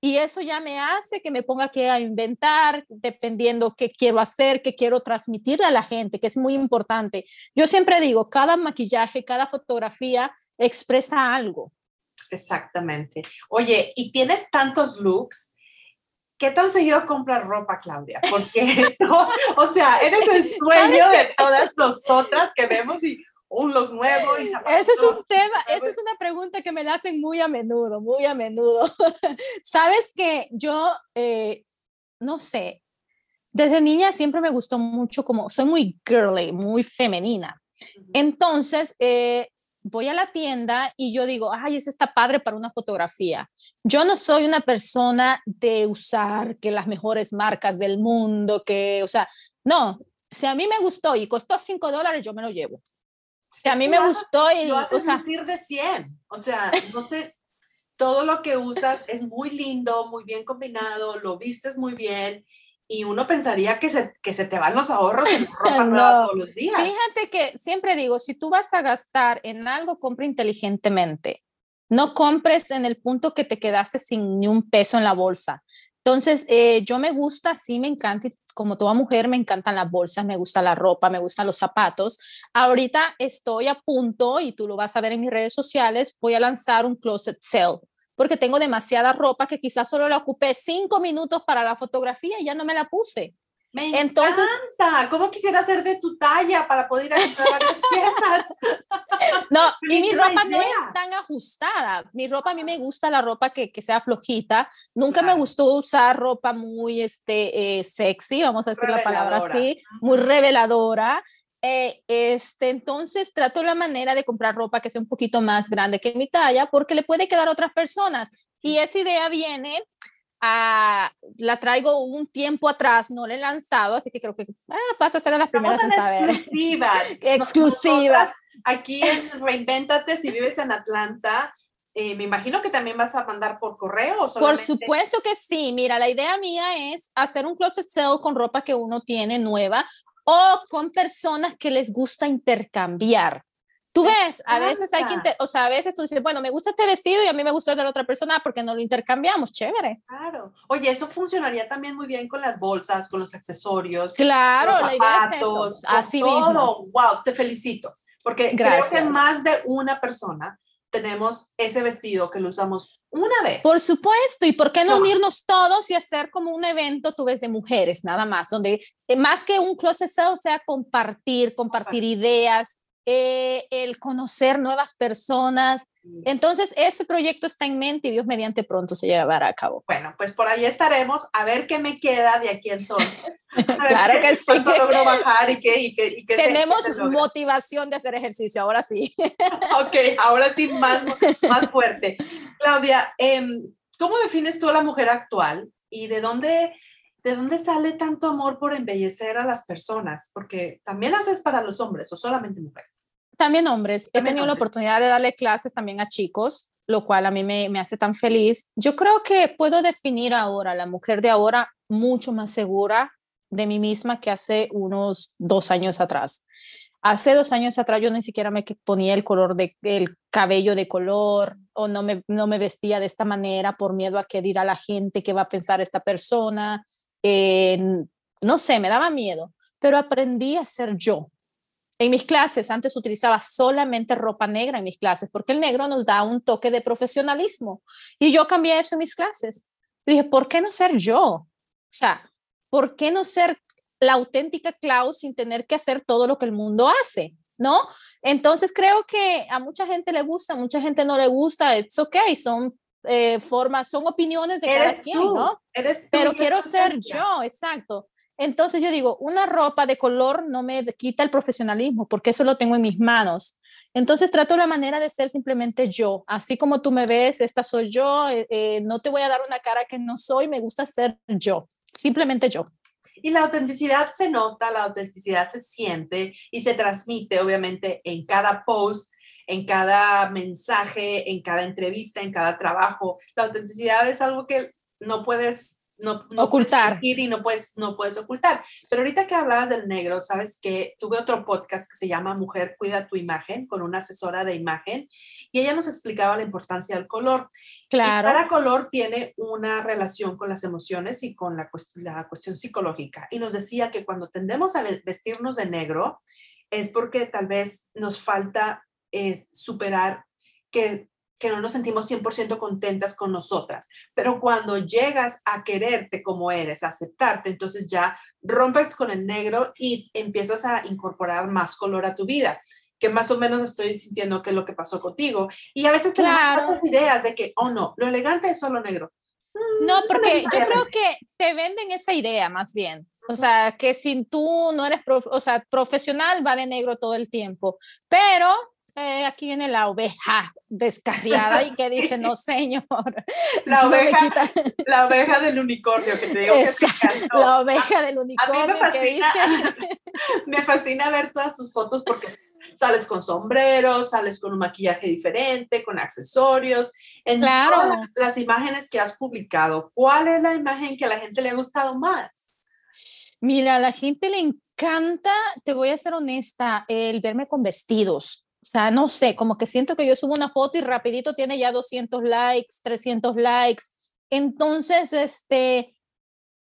y eso ya me hace que me ponga que a inventar, dependiendo qué quiero hacer, qué quiero transmitirle a la gente, que es muy importante. Yo siempre digo, cada maquillaje, cada fotografía expresa algo. Exactamente. Oye, y tienes tantos looks. ¿Qué tan seguido compras ropa, Claudia? Porque, o sea, eres el sueño de todas nosotras que vemos y un look nuevo. Y ese es un tema, esa es una pregunta que me la hacen muy a menudo, muy a menudo. Sabes que yo, eh, no sé, desde niña siempre me gustó mucho como, soy muy girly, muy femenina. Entonces, eh, voy a la tienda y yo digo, ay, ese está padre para una fotografía. Yo no soy una persona de usar que las mejores marcas del mundo, que, o sea, no, si a mí me gustó y costó 5 dólares, yo me lo llevo. Si a mí me gustó y... Lo haces o sea, de 100. O sea, no sé, todo lo que usas es muy lindo, muy bien combinado, lo vistes muy bien y uno pensaría que se, que se te van los ahorros en ropa todos los días. Fíjate que siempre digo, si tú vas a gastar en algo, compra inteligentemente. No compres en el punto que te quedaste sin ni un peso en la bolsa. Entonces, eh, yo me gusta, sí me encanta, como toda mujer, me encantan las bolsas, me gusta la ropa, me gustan los zapatos. Ahorita estoy a punto, y tú lo vas a ver en mis redes sociales, voy a lanzar un closet sale porque tengo demasiada ropa que quizás solo la ocupé cinco minutos para la fotografía y ya no me la puse. Me Entonces, encanta. ¿Cómo quisiera ser de tu talla para poder hacer varias piezas? No, y mi ropa no es tan ajustada. Mi ropa, a mí me gusta la ropa que, que sea flojita. Nunca me gustó usar ropa muy este, eh, sexy, vamos a decir la palabra así, muy reveladora. Eh, este, entonces trato la manera de comprar ropa que sea un poquito más grande que mi talla porque le puede quedar a otras personas. Y esa idea viene, a, la traigo un tiempo atrás, no la he lanzado, así que creo que ah, pasa a ser a las primeras en saber. Exclusiva. exclusiva. Aquí en Reinventate, si vives en Atlanta, eh, me imagino que también vas a mandar por correo. ¿o por supuesto que sí. Mira, la idea mía es hacer un closet sale con ropa que uno tiene nueva o con personas que les gusta intercambiar. Tú ves, a veces hay que, o sea, a veces tú dices, bueno, me gusta este vestido y a mí me gusta el de la otra persona porque no lo intercambiamos, chévere. Claro. Oye, eso funcionaría también muy bien con las bolsas, con los accesorios. Claro, la idea es eso. Así todo. mismo. Wow, te felicito. Porque creo que más de una persona tenemos ese vestido que lo usamos una vez. Por supuesto, y por qué no, unirnos todos y hacer como un evento, tú ves, de mujeres, nada más, donde eh, más que un closet sale sea compartir, compartir ideas, eh, el conocer nuevas personas. Entonces, ese proyecto está en mente y Dios mediante pronto se llevará a cabo. Bueno, pues por ahí estaremos a ver qué me queda de aquí entonces. claro que sí. logro bajar y qué, y qué, Tenemos motivación de hacer ejercicio, ahora sí. ok, ahora sí, más, más fuerte. Claudia, em, ¿cómo defines tú a la mujer actual y de dónde ¿de dónde sale tanto amor por embellecer a las personas? Porque también haces para los hombres o solamente mujeres. También hombres. He tenido la oportunidad de darle clases también a chicos, lo cual a mí me, me hace tan feliz. Yo creo que puedo definir ahora la mujer de ahora mucho más segura de mí misma que hace unos dos años atrás. Hace dos años atrás yo ni siquiera me ponía el color de el cabello de color o no me, no me vestía de esta manera por miedo a que dirá la gente qué va a pensar esta persona no sé, me daba miedo, pero aprendí a ser yo. En mis clases antes utilizaba solamente ropa negra en mis clases porque el negro nos da un toque de profesionalismo y yo cambié eso en mis clases. dije, ¿por qué no ser yo? O sea, ¿por qué no ser la auténtica Clau sin tener que hacer todo lo que el mundo hace? ¿No? Entonces creo que a mucha gente le gusta, a mucha gente no le gusta, it's okay, son eh, formas, son opiniones de cada quien, ¿no? Pero quiero ser yo, exacto. Entonces yo digo, una ropa de color no me quita el profesionalismo porque eso lo tengo en mis manos. Entonces trato la manera de ser simplemente yo, así como tú me ves, esta soy yo, eh, eh, no te voy a dar una cara que no soy, me gusta ser yo, simplemente yo. Y la autenticidad se nota, la autenticidad se siente y se transmite obviamente en cada post en cada mensaje, en cada entrevista, en cada trabajo. La autenticidad es algo que no puedes no, ocultar y no puedes no puedes ocultar. Pero ahorita que hablabas del negro, sabes que tuve otro podcast que se llama Mujer cuida tu imagen con una asesora de imagen y ella nos explicaba la importancia del color. Claro. cada color tiene una relación con las emociones y con la, la cuestión psicológica y nos decía que cuando tendemos a vestirnos de negro es porque tal vez nos falta superar que, que no nos sentimos 100% contentas con nosotras. Pero cuando llegas a quererte como eres, a aceptarte, entonces ya rompes con el negro y empiezas a incorporar más color a tu vida. que más o menos estoy sintiendo que es lo que pasó contigo. Y a veces tenemos esas ideas de que, oh no, lo elegante es solo negro. No, mm, porque yo creo que te venden esa idea más bien. O sea, que si tú no eres o sea, profesional, va de negro todo el tiempo. Pero eh, aquí viene la oveja descarriada y que dice, no señor. La, oveja, la oveja del unicornio, que te digo que La oveja del unicornio. A mí me fascina, me fascina ver todas tus fotos porque sales con sombrero, sales con un maquillaje diferente, con accesorios. En todas las imágenes que has publicado, ¿cuál es la imagen que a la gente le ha gustado más? Mira, a la gente le encanta, te voy a ser honesta, el verme con vestidos. O sea, no sé, como que siento que yo subo una foto y rapidito tiene ya 200 likes, 300 likes. Entonces, este,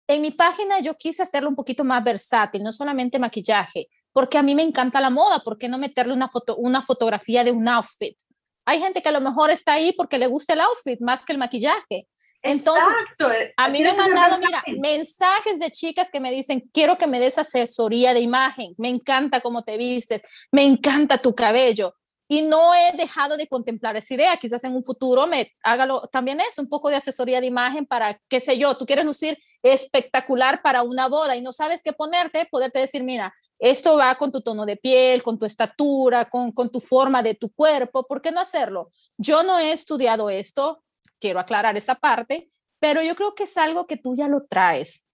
en mi página yo quise hacerlo un poquito más versátil, no solamente maquillaje, porque a mí me encanta la moda, ¿por qué no meterle una, foto, una fotografía de un outfit? Hay gente que a lo mejor está ahí porque le gusta el outfit más que el maquillaje. Entonces, eh, a mí me han mandado, mira, mensajes de chicas que me dicen, quiero que me des asesoría de imagen, me encanta cómo te vistes, me encanta tu cabello. Y no he dejado de contemplar esa idea. Quizás en un futuro me hágalo también es un poco de asesoría de imagen para, qué sé yo, tú quieres lucir espectacular para una boda y no sabes qué ponerte, poderte decir, mira, esto va con tu tono de piel, con tu estatura, con, con tu forma de tu cuerpo, ¿por qué no hacerlo? Yo no he estudiado esto, quiero aclarar esa parte, pero yo creo que es algo que tú ya lo traes.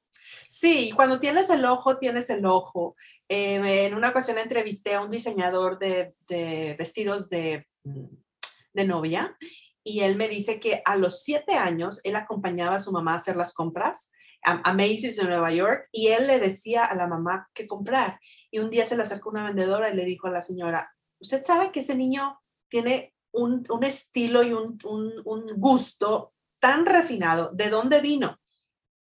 Sí, cuando tienes el ojo, tienes el ojo. Eh, en una ocasión entrevisté a un diseñador de, vestidos de, de, novia y él me dice que a los siete años él acompañaba a su mamá a hacer las compras a, Macy's de Nueva York y él le decía a la mamá qué comprar. Y un día se le acercó una vendedora y le dijo a la señora, ¿usted sabe que ese niño tiene un, estilo y un, gusto tan refinado. ¿De dónde vino?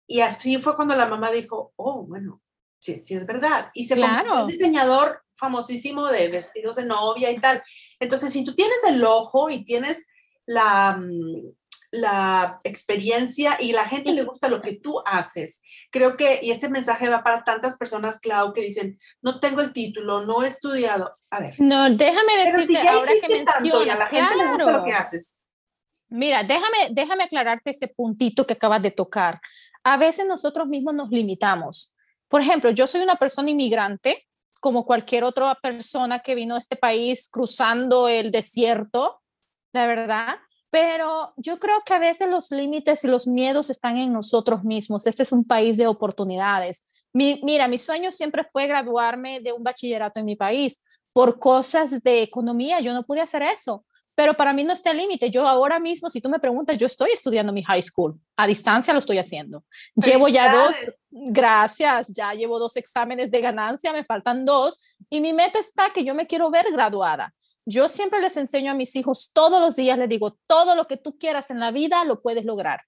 Y así fue cuando la mamá dijo, oh, bueno, sí, sí es verdad. Y se claro. un diseñador famosísimo de vestidos de novia y tal. Entonces, si tú tienes el ojo y tienes la, mm, la experiencia y la gente le gusta lo que tú haces. Creo que, y este mensaje va para tantas personas, Clau, que dicen, no tengo el título, no he estudiado. A ver. No, déjame decirte, ahora que mencionas, la gente le gusta lo que haces. Mira, déjame, déjame aclararte ese puntito que acabas de tocar. A veces nosotros mismos nos limitamos. Por ejemplo, yo soy una persona inmigrante, como cualquier otra persona que vino a este país cruzando el desierto, la verdad. Pero yo creo que a veces los límites y los miedos están en nosotros mismos. Este es un país de oportunidades. mira, mi sueño siempre fue graduarme de un bachillerato en mi país. Por cosas de economía, yo no pude hacer eso pero para mí no está el límite. Yo ahora mismo, si tú me preguntas, yo estoy estudiando mi high school. A distancia lo estoy haciendo. Llevo ya dos, gracias, ya llevo dos exámenes de ganancia, me faltan dos. Y mi meta está que yo me quiero ver graduada. Yo siempre les enseño a mis hijos todos los días, les digo, todo lo que tú quieras en la vida lo puedes lograr.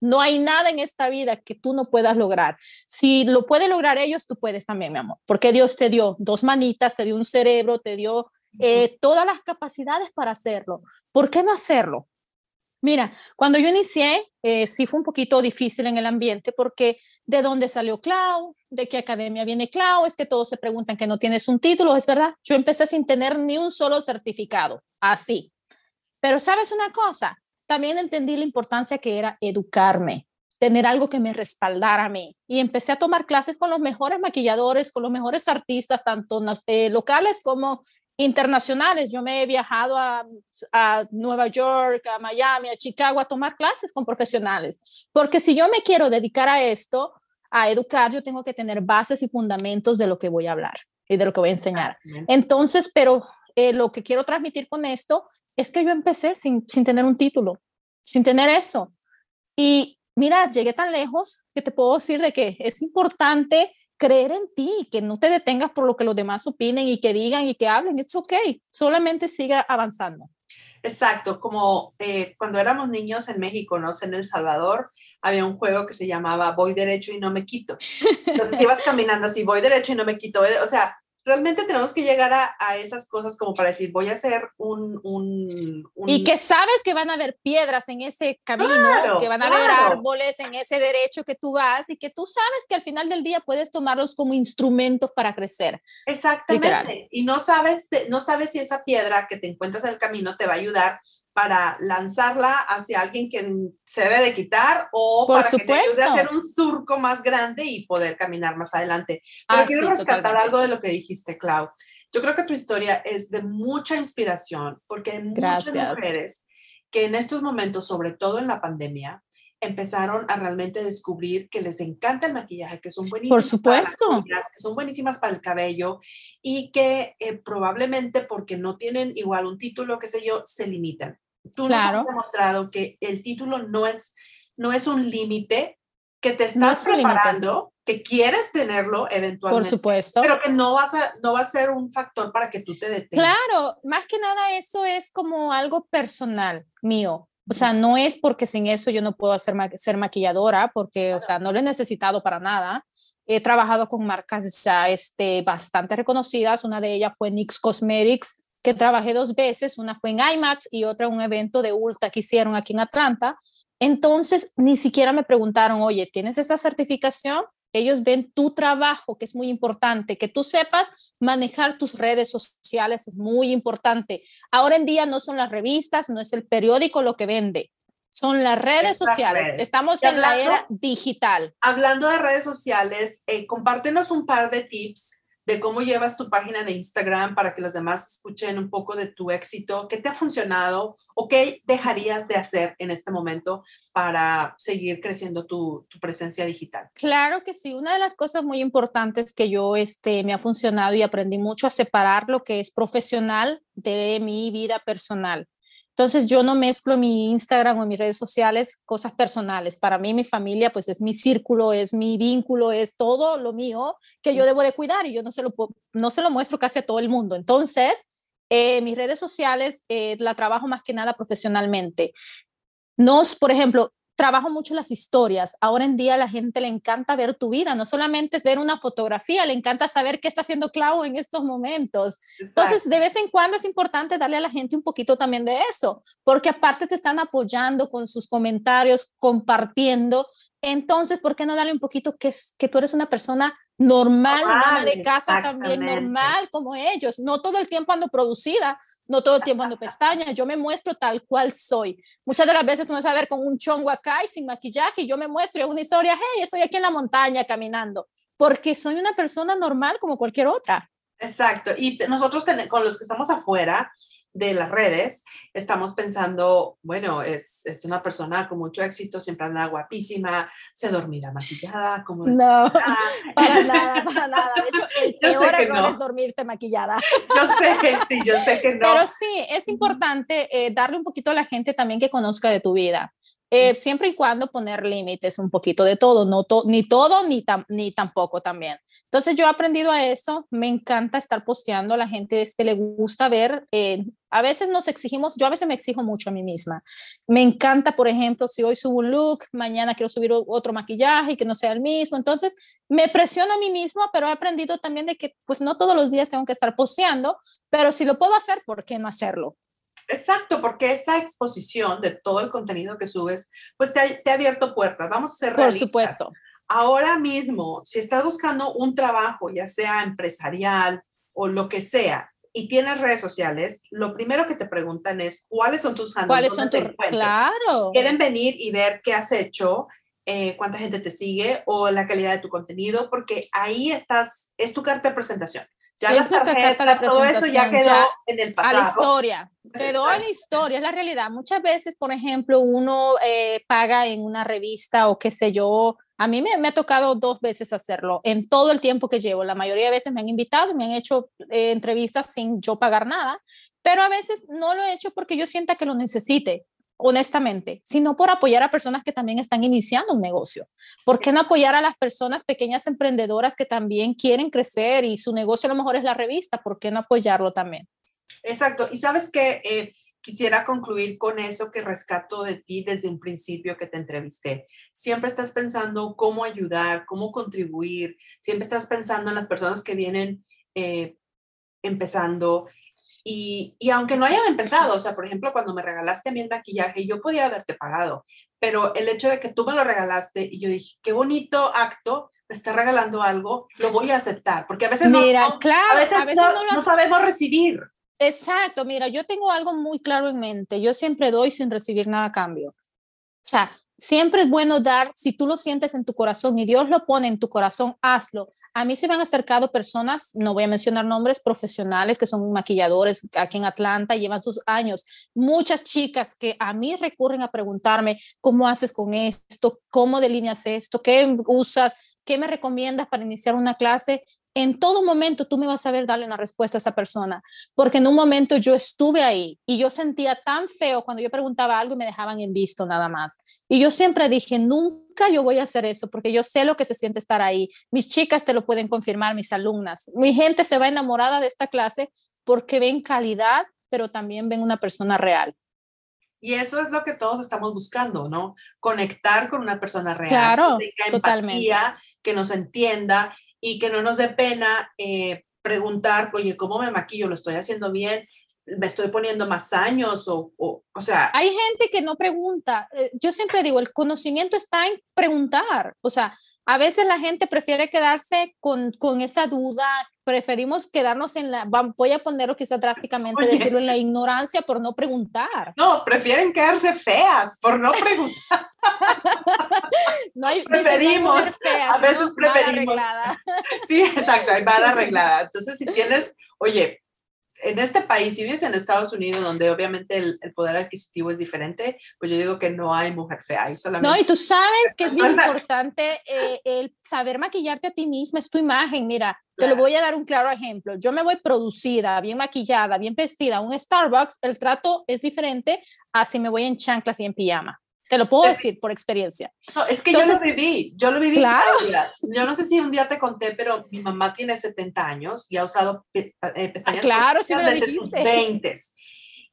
No hay nada en esta vida que tú no puedas lograr. Si lo pueden lograr ellos, tú puedes también, mi amor, porque Dios te dio dos manitas, te dio un cerebro, te dio eh, todas las capacidades para hacerlo. ¿Por qué no hacerlo? Mira, cuando yo inicié, eh, sí fue un poquito difícil en el ambiente porque de dónde salió Clau, de qué academia viene Clau, es que todos se preguntan que no tienes un título, es verdad. Yo empecé sin tener ni un solo certificado, así. Pero sabes una cosa, también entendí la importancia que era educarme, tener algo que me respaldara a mí. Y empecé a tomar clases con los mejores maquilladores, con los mejores artistas, tanto locales como internacionales. Yo me he viajado a, a, Nueva York, a Miami, a Chicago a tomar clases con profesionales, porque si yo me quiero dedicar a esto, a educar, yo tengo que tener bases y fundamentos de lo que voy a hablar y de lo que voy a enseñar. Entonces, pero eh, lo que quiero transmitir con esto es que yo empecé sin, sin tener un título, sin tener eso. Y mira, llegué tan lejos que te puedo decir de que es importante creer en ti, que no te detengas por lo que los demás opinen y que digan y que hablen, it's okay, solamente siga avanzando. Exacto, como eh, cuando éramos niños en México, ¿no? En El Salvador había un juego que se llamaba Voy derecho y no me quito. Entonces ibas caminando así, voy derecho y no me quito. O sea, realmente tenemos que llegar a, esas cosas como para decir, voy a hacer un, un, Y que sabes que van a haber piedras en ese camino, que van a haber árboles en ese derecho que tú vas y que tú sabes que al final del día puedes tomarlos como instrumentos para crecer. Exactamente. Y no sabes, no sabes si esa piedra que te encuentras en el camino te va a ayudar para lanzarla hacia alguien que se debe de quitar o para que te ayude a hacer un surco más grande y poder caminar más adelante. Pero ah, quiero rescatar algo de lo que dijiste, Clau. Yo creo que tu historia es de mucha inspiración porque hay muchas mujeres que en estos momentos, sobre todo en la pandemia, empezaron a realmente descubrir que les encanta el maquillaje, que son buenísimas. Por supuesto. que son buenísimas para el cabello y que eh, probablemente porque no tienen igual un título, qué sé yo, se limitan. Tú claro. nos has demostrado que el título no es, no es un límite, que te estás preparando, que quieres tenerlo eventualmente. Por supuesto. Pero que no, vas a, no va a ser un factor para que tú te detengas. Claro, más que nada eso es como algo personal mío. O sea, no es porque sin eso yo no puedo hacer ser maquilladora, porque, o sea, no lo he necesitado para nada. He trabajado con marcas ya este, bastante reconocidas. Una de ellas fue NYX Cosmetics, que trabajé dos veces, una fue en IMAX y otra en un evento de Ulta que hicieron aquí en Atlanta. Entonces, ni siquiera me preguntaron, oye, ¿tienes esa certificación? Ellos ven tu trabajo, que es muy importante, que tú sepas manejar tus redes sociales, es muy importante. Ahora en día no son las revistas, no es el periódico lo que vende, son las redes sociales. Estamos en la era digital. Hablando de redes sociales, eh, compártenos un par de tips de cómo llevas tu página de Instagram para que los demás escuchen un poco de tu éxito, qué te ha funcionado o qué dejarías de hacer en este momento para seguir creciendo tu, presencia digital. Claro que sí, una de las cosas muy importantes que yo este, me ha funcionado y aprendí mucho a separar lo que es profesional de mi vida personal. Entonces yo no mezclo mi Instagram o mis redes sociales cosas personales. Para mí mi familia pues es mi círculo, es mi vínculo, es todo lo mío que yo debo de cuidar y yo no se lo, no se lo muestro casi a todo el mundo. Entonces eh, mis redes sociales eh, la trabajo más que nada profesionalmente. Nos, por ejemplo, trabajo mucho las historias. Ahora en día a la gente le encanta ver tu vida, no solamente es ver una fotografía, le encanta saber qué está haciendo Clau en estos momentos. Entonces, de vez en cuando es importante darle a la gente un poquito también de eso, porque aparte te están apoyando con sus comentarios, compartiendo. Entonces, ¿por qué no darle un poquito que, que tú eres una persona normal, una de casa también normal como ellos. No todo el tiempo ando producida, no todo el tiempo ando pestaña, yo me muestro tal cual soy. Muchas de las veces me vas a ver con un chongo acá y sin maquillaje y yo me muestro y una historia, hey, estoy aquí en la montaña caminando, porque soy una persona normal como cualquier otra. Exacto, y nosotros con los que estamos afuera, de las redes, estamos pensando, bueno, es, es, una persona con mucho éxito, siempre anda guapísima, se dormirá maquillada, como No, para nada, para nada. De hecho, el peor error es dormirte maquillada. Yo sé, sí, yo sé que no. Pero sí, es importante eh, darle un poquito a la gente también que conozca de tu vida. Eh, siempre y cuando poner límites un poquito de todo, no ni todo ni, ni tampoco también. Entonces yo he aprendido a eso, me encanta estar posteando, a la gente este, le gusta ver, eh, a veces nos exigimos, yo a veces me exijo mucho a mí misma. Me encanta, por ejemplo, si hoy subo un look, mañana quiero subir otro maquillaje y que no sea el mismo, entonces me presiono a mí misma, pero he aprendido también de que pues no todos los días tengo que estar posteando, pero si lo puedo hacer, ¿por qué no hacerlo? Exacto, porque esa exposición de todo el contenido que subes, pues te ha, abierto puertas. Vamos a ser Por supuesto. Ahora mismo, si estás buscando un trabajo, ya sea empresarial o lo que sea, y tienes redes sociales, lo primero que te preguntan es cuáles son tus handles. ¿Cuáles son tus? Claro. Quieren venir y ver qué has hecho, eh, cuánta gente te sigue o la calidad de tu contenido, porque ahí estás, es tu carta de presentación. Ya es nuestra carta de presentación. Todo eso ya quedó en el pasado. A la historia. Quedó en la historia, es la realidad. Muchas veces, por ejemplo, uno eh, paga en una revista o qué sé yo. A mí me, me, ha tocado dos veces hacerlo en todo el tiempo que llevo. La mayoría de veces me han invitado, me han hecho eh, entrevistas sin yo pagar nada, pero a veces no lo he hecho porque yo sienta que lo necesite honestamente, sino por apoyar a personas que también están iniciando un negocio. ¿Por qué no apoyar a las personas pequeñas emprendedoras que también quieren crecer y su negocio a lo mejor es la revista? ¿Por qué no apoyarlo también? Exacto. Y sabes que eh, quisiera concluir con eso que rescato de ti desde un principio que te entrevisté. Siempre estás pensando cómo ayudar, cómo contribuir, siempre estás pensando en las personas que vienen eh, empezando. Y, y, aunque no hayan empezado, o sea, por ejemplo, cuando me regalaste a mí el maquillaje, yo podía haberte pagado, pero el hecho de que tú me lo regalaste y yo dije, qué bonito acto, me está regalando algo, lo voy a aceptar, porque a veces, Mira, no, claro, a veces, a veces no, no lo no sabemos recibir. Exacto, mira, yo tengo algo muy claro en mente. Yo siempre doy sin recibir nada a cambio. O sea, siempre es bueno dar, si tú lo sientes en tu corazón y Dios lo pone en tu corazón, hazlo. A mí se me han acercado personas, no voy a mencionar nombres, profesionales que son maquilladores aquí en Atlanta, llevan sus años. Muchas chicas que a mí recurren a preguntarme, ¿cómo haces con esto? ¿Cómo delineas esto? ¿Qué usas? ¿Qué me recomiendas para iniciar una clase? En todo momento tú me vas a ver darle una respuesta a esa persona, porque en un momento yo estuve ahí y yo sentía tan feo cuando yo preguntaba algo y me dejaban en visto nada más. Y yo siempre dije, nunca yo voy a hacer eso, porque yo sé lo que se siente estar ahí. Mis chicas te lo pueden confirmar, mis alumnas. Mi gente se va enamorada de esta clase porque ven calidad, pero también ven una persona real. Y eso es lo que todos estamos buscando, ¿no? Conectar con una persona real. Claro, que tenga totalmente. Empatía, que nos entienda y que no nos dé pena eh, preguntar, oye, ¿cómo me maquillo? ¿Lo estoy haciendo bien? ¿Me estoy poniendo más años? O, o, o sea... Hay gente que no pregunta. Eh, yo siempre digo, el conocimiento está en preguntar. O sea, a veces la gente prefiere quedarse con, con esa duda, preferimos quedarnos en la, voy a ponerlo quizá drásticamente, Oye. decirlo en la ignorancia por no preguntar. No, prefieren quedarse feas por no preguntar. no hay, preferimos, feas, a veces ¿no? preferimos. Sí, exacto, hay mal arreglada. Entonces, si tienes, oye, en este país, si vives en Estados Unidos, donde obviamente el, el, poder adquisitivo es diferente, pues yo digo que no hay mujer fea, hay solamente... No, y tú sabes que es bien importante eh, el saber maquillarte a ti misma, es tu imagen, mira, te lo voy a dar un claro ejemplo. Yo me voy producida, bien maquillada, bien vestida a un Starbucks, el trato es diferente a si me voy en chanclas y en pijama. Te lo puedo decir por experiencia. No, es que Entonces, yo lo viví, yo lo viví. Claro. Yo no sé si un día te conté, pero mi mamá tiene 70 años y ha usado pe eh, pestañas ah, claro, sí me lo desde dijiste. sus 20.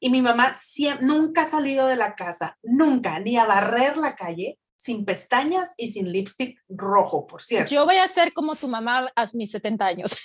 Y mi mamá siempre, nunca ha salido de la casa, nunca, ni a barrer la calle sin pestañas y sin lipstick rojo, por cierto. Yo voy a ser como tu mamá a mis 70 años.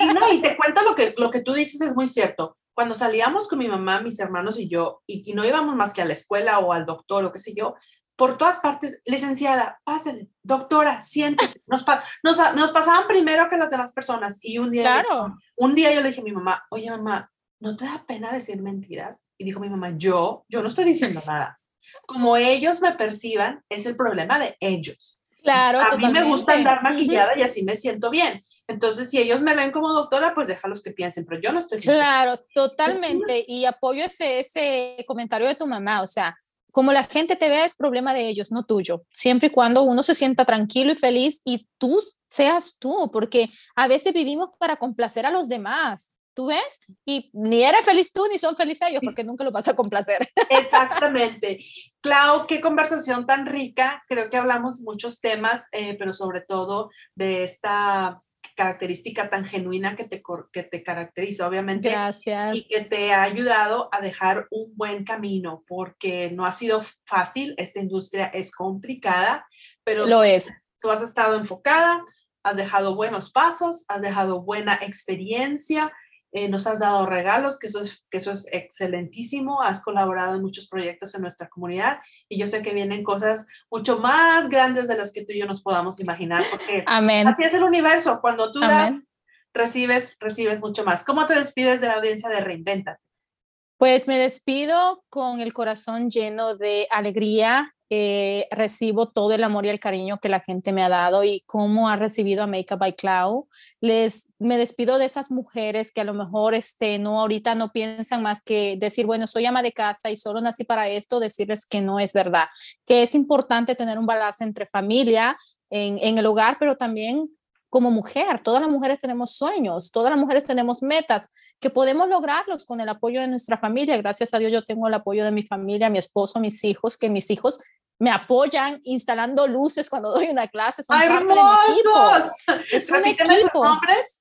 Y, no, y te cuento lo que, lo que tú dices es muy cierto cuando salíamos con mi mamá, mis hermanos y yo, y, y, no íbamos más que a la escuela o al doctor o qué sé yo, por todas partes, licenciada, pásenle, doctora, siéntese. Nos, nos, nos, pasaban primero que las demás personas. Y un día, claro. un día yo le dije a mi mamá, oye mamá, ¿no te da pena decir mentiras? Y dijo mi mamá, yo, yo no estoy diciendo nada. Como ellos me perciban, es el problema de ellos. Claro, a totalmente. mí me gusta andar maquillada uh -huh. y así me siento bien. Entonces, si ellos me ven como doctora, pues déjalos que piensen, pero yo no estoy. Claro, totalmente. Y apoyo ese, ese comentario de tu mamá. O sea, como la gente te vea es problema de ellos, no tuyo. Siempre y cuando uno se sienta tranquilo y feliz y tú seas tú, porque a veces vivimos para complacer a los demás. ¿Tú ves? Y ni eres feliz tú ni son felices ellos porque nunca los vas a complacer. Exactamente. Clau, qué conversación tan rica. Creo que hablamos muchos temas, eh, pero sobre todo de esta característica tan genuina que te, que te caracteriza, obviamente. Gracias. Y que te ha ayudado a dejar un buen camino, porque no ha sido fácil, esta industria es complicada, pero lo es. Tú has estado enfocada, has dejado buenos pasos, has dejado buena experiencia, eh, nos has dado regalos, que eso, es, que eso es excelentísimo, has colaborado en muchos proyectos en nuestra comunidad y yo sé que vienen cosas mucho más grandes de las que tú y yo nos podamos imaginar, porque Amén. así es el universo, cuando tú Amén. das, recibes, recibes mucho más. ¿Cómo te despides de la audiencia de Reinventa? Pues me despido con el corazón lleno de alegría. Eh, recibo todo el amor y el cariño que la gente me ha dado y cómo ha recibido a Makeup by Cloud. Les, me despido de esas mujeres que a lo mejor este, no, ahorita no piensan más que decir, bueno, soy ama de casa y solo nací para esto, decirles que no es verdad, que es importante tener un balance entre familia en, en el hogar, pero también como mujer, todas las mujeres tenemos sueños, todas las mujeres tenemos metas que podemos lograrlos con el apoyo de nuestra familia. Gracias a Dios yo tengo el apoyo de mi familia, mi esposo, mis hijos, que mis hijos me apoyan instalando luces cuando doy una clase, son ¡Ay, parte de mi equipo. Es un equipo. Sus nombres?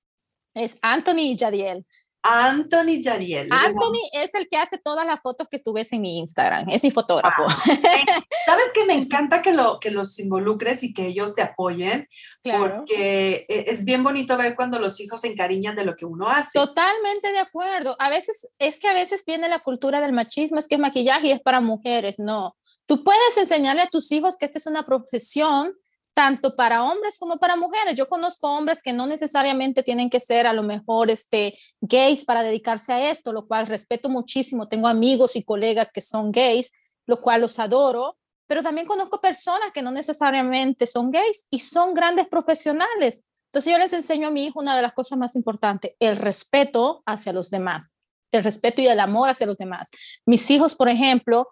Es Anthony y Yadiel. Anthony Yariel. Anthony es el que hace todas las fotos que tú ves en mi Instagram, es mi fotógrafo. Ah, Sabes que me encanta que, lo, que los involucres y que ellos te apoyen, claro. porque e, es bien bonito ver cuando los hijos se encariñan de lo que uno hace. Totalmente de acuerdo. A veces, es que a veces viene la cultura del machismo, es que es maquillaje y es para mujeres. No, tú puedes enseñarle a tus hijos que esta es una profesión tanto para hombres como para mujeres. Yo conozco hombres que no necesariamente tienen que ser a lo mejor este, gays para dedicarse a esto, lo cual respeto muchísimo. Tengo amigos y colegas que son gays, lo cual los adoro, pero también conozco personas que no necesariamente son gays y son grandes profesionales. Entonces yo les enseño a mi hijo una de las cosas más importantes, el respeto hacia los demás, el respeto y el amor hacia los demás. Mis hijos, por ejemplo,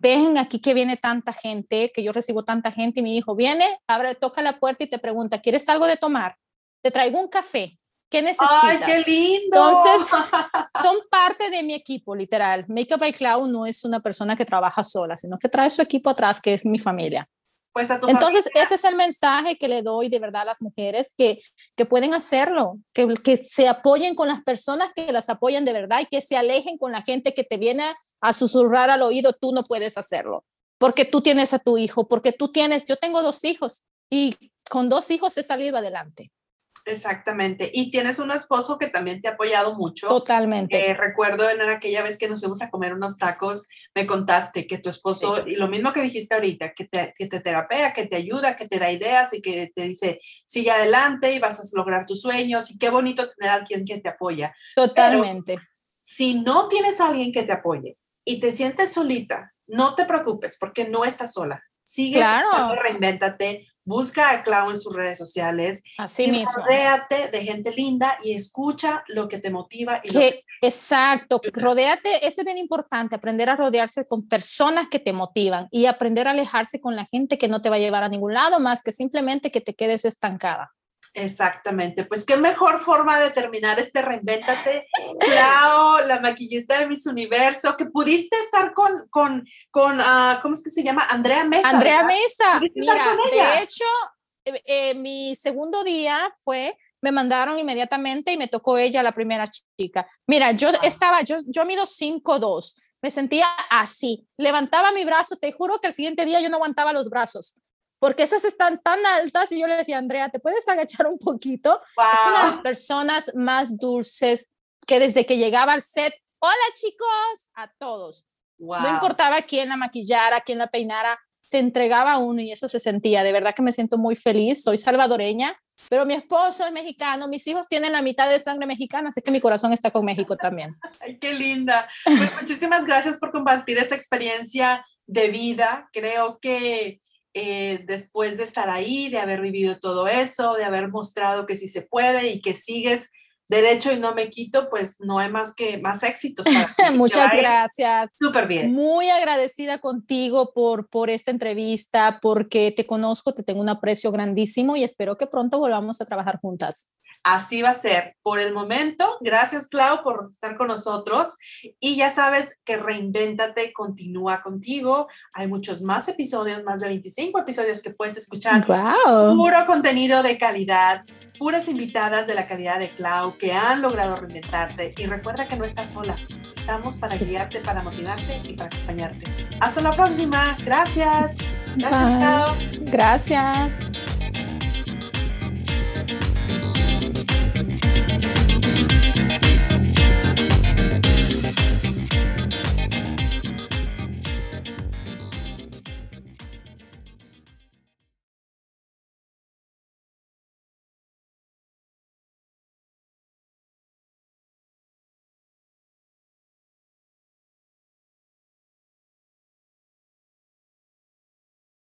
ven aquí que viene tanta gente, que yo recibo tanta gente y mi hijo viene, abre, toca la puerta y te pregunta, ¿quieres algo de tomar? Te traigo un café. ¿Qué necesitas? ¡Ay, qué lindo! Entonces, son parte de mi equipo, literal. Makeup by Cloud no es una persona que trabaja sola, sino que trae su equipo atrás, que es mi familia. Pues Entonces, ese es el mensaje que le doy de verdad a las mujeres que, que pueden hacerlo, que, que se apoyen con las personas que las apoyan de verdad y que se alejen con la gente que te viene a susurrar al oído, tú no puedes hacerlo, porque tú tienes a tu hijo, porque tú tienes, yo tengo dos hijos y con dos hijos he salido adelante. Exactamente. Y tienes un esposo que también te ha apoyado mucho. Totalmente. Eh, recuerdo en aquella vez que nos fuimos a comer unos tacos, me contaste que tu esposo, y lo mismo que dijiste ahorita, que te, que te terapea, que te ayuda, que te da ideas y que te dice, sigue adelante y vas a lograr tus sueños. Y qué bonito tener a alguien que te apoya. Totalmente. si no tienes a alguien que te apoye y te sientes solita, no te preocupes porque no estás sola. Sigue claro. reinvéntate, Busca a Clau en sus redes sociales. Así mismo. Rodéate de gente linda y escucha lo que te motiva. Y que, exacto, rodéate, eso es bien importante, aprender a rodearse con personas que te motivan y aprender a alejarse con la gente que no te va a llevar a ningún lado más que simplemente que te quedes estancada. Exactamente, pues qué mejor forma de terminar este reinvéntate, Clau, la maquillista de Miss Universo, que pudiste estar con, con, con uh, ¿cómo es que se llama? Andrea Mesa. Andrea Mesa, mira, de hecho, eh, eh, mi segundo día fue, me mandaron inmediatamente y me tocó ella la primera chica. Mira, yo estaba, yo, yo mido 5'2", me sentía así, levantaba mi brazo, te juro que el siguiente día yo no aguantaba los brazos porque esas están tan altas y yo le decía, Andrea, ¿te puedes agachar un poquito? Es una de las personas más dulces que desde que llegaba al set, hola chicos, a todos. No importaba quién la maquillara, quién la peinara, se entregaba a uno y eso se sentía. De verdad que me siento muy feliz. Soy salvadoreña, pero mi esposo es mexicano, mis hijos tienen la mitad de sangre mexicana, así que mi corazón está con México también. Ay, qué linda. Pues muchísimas gracias por compartir esta experiencia de vida. Creo que eh, después de estar ahí, de haber vivido todo eso, de haber mostrado que sí se puede y que sigues derecho y no me quito, pues no hay más que más éxitos. Muchas gracias. Súper bien. Muy agradecida contigo por, por esta entrevista, porque te conozco, te tengo un aprecio grandísimo y espero que pronto volvamos a trabajar juntas. Así va a ser. Por el momento, gracias Clau por estar con nosotros. Y ya sabes que Reinvéntate continúa contigo. Hay muchos más episodios, más de 25 episodios que puedes escuchar. Wow. Puro contenido de calidad, puras invitadas de la calidad de Clau que han logrado reinventarse y recuerda que no estás sola. Estamos para guiarte, para motivarte y para acompañarte. Hasta la próxima. Gracias. Gracias, Bye. Gracias.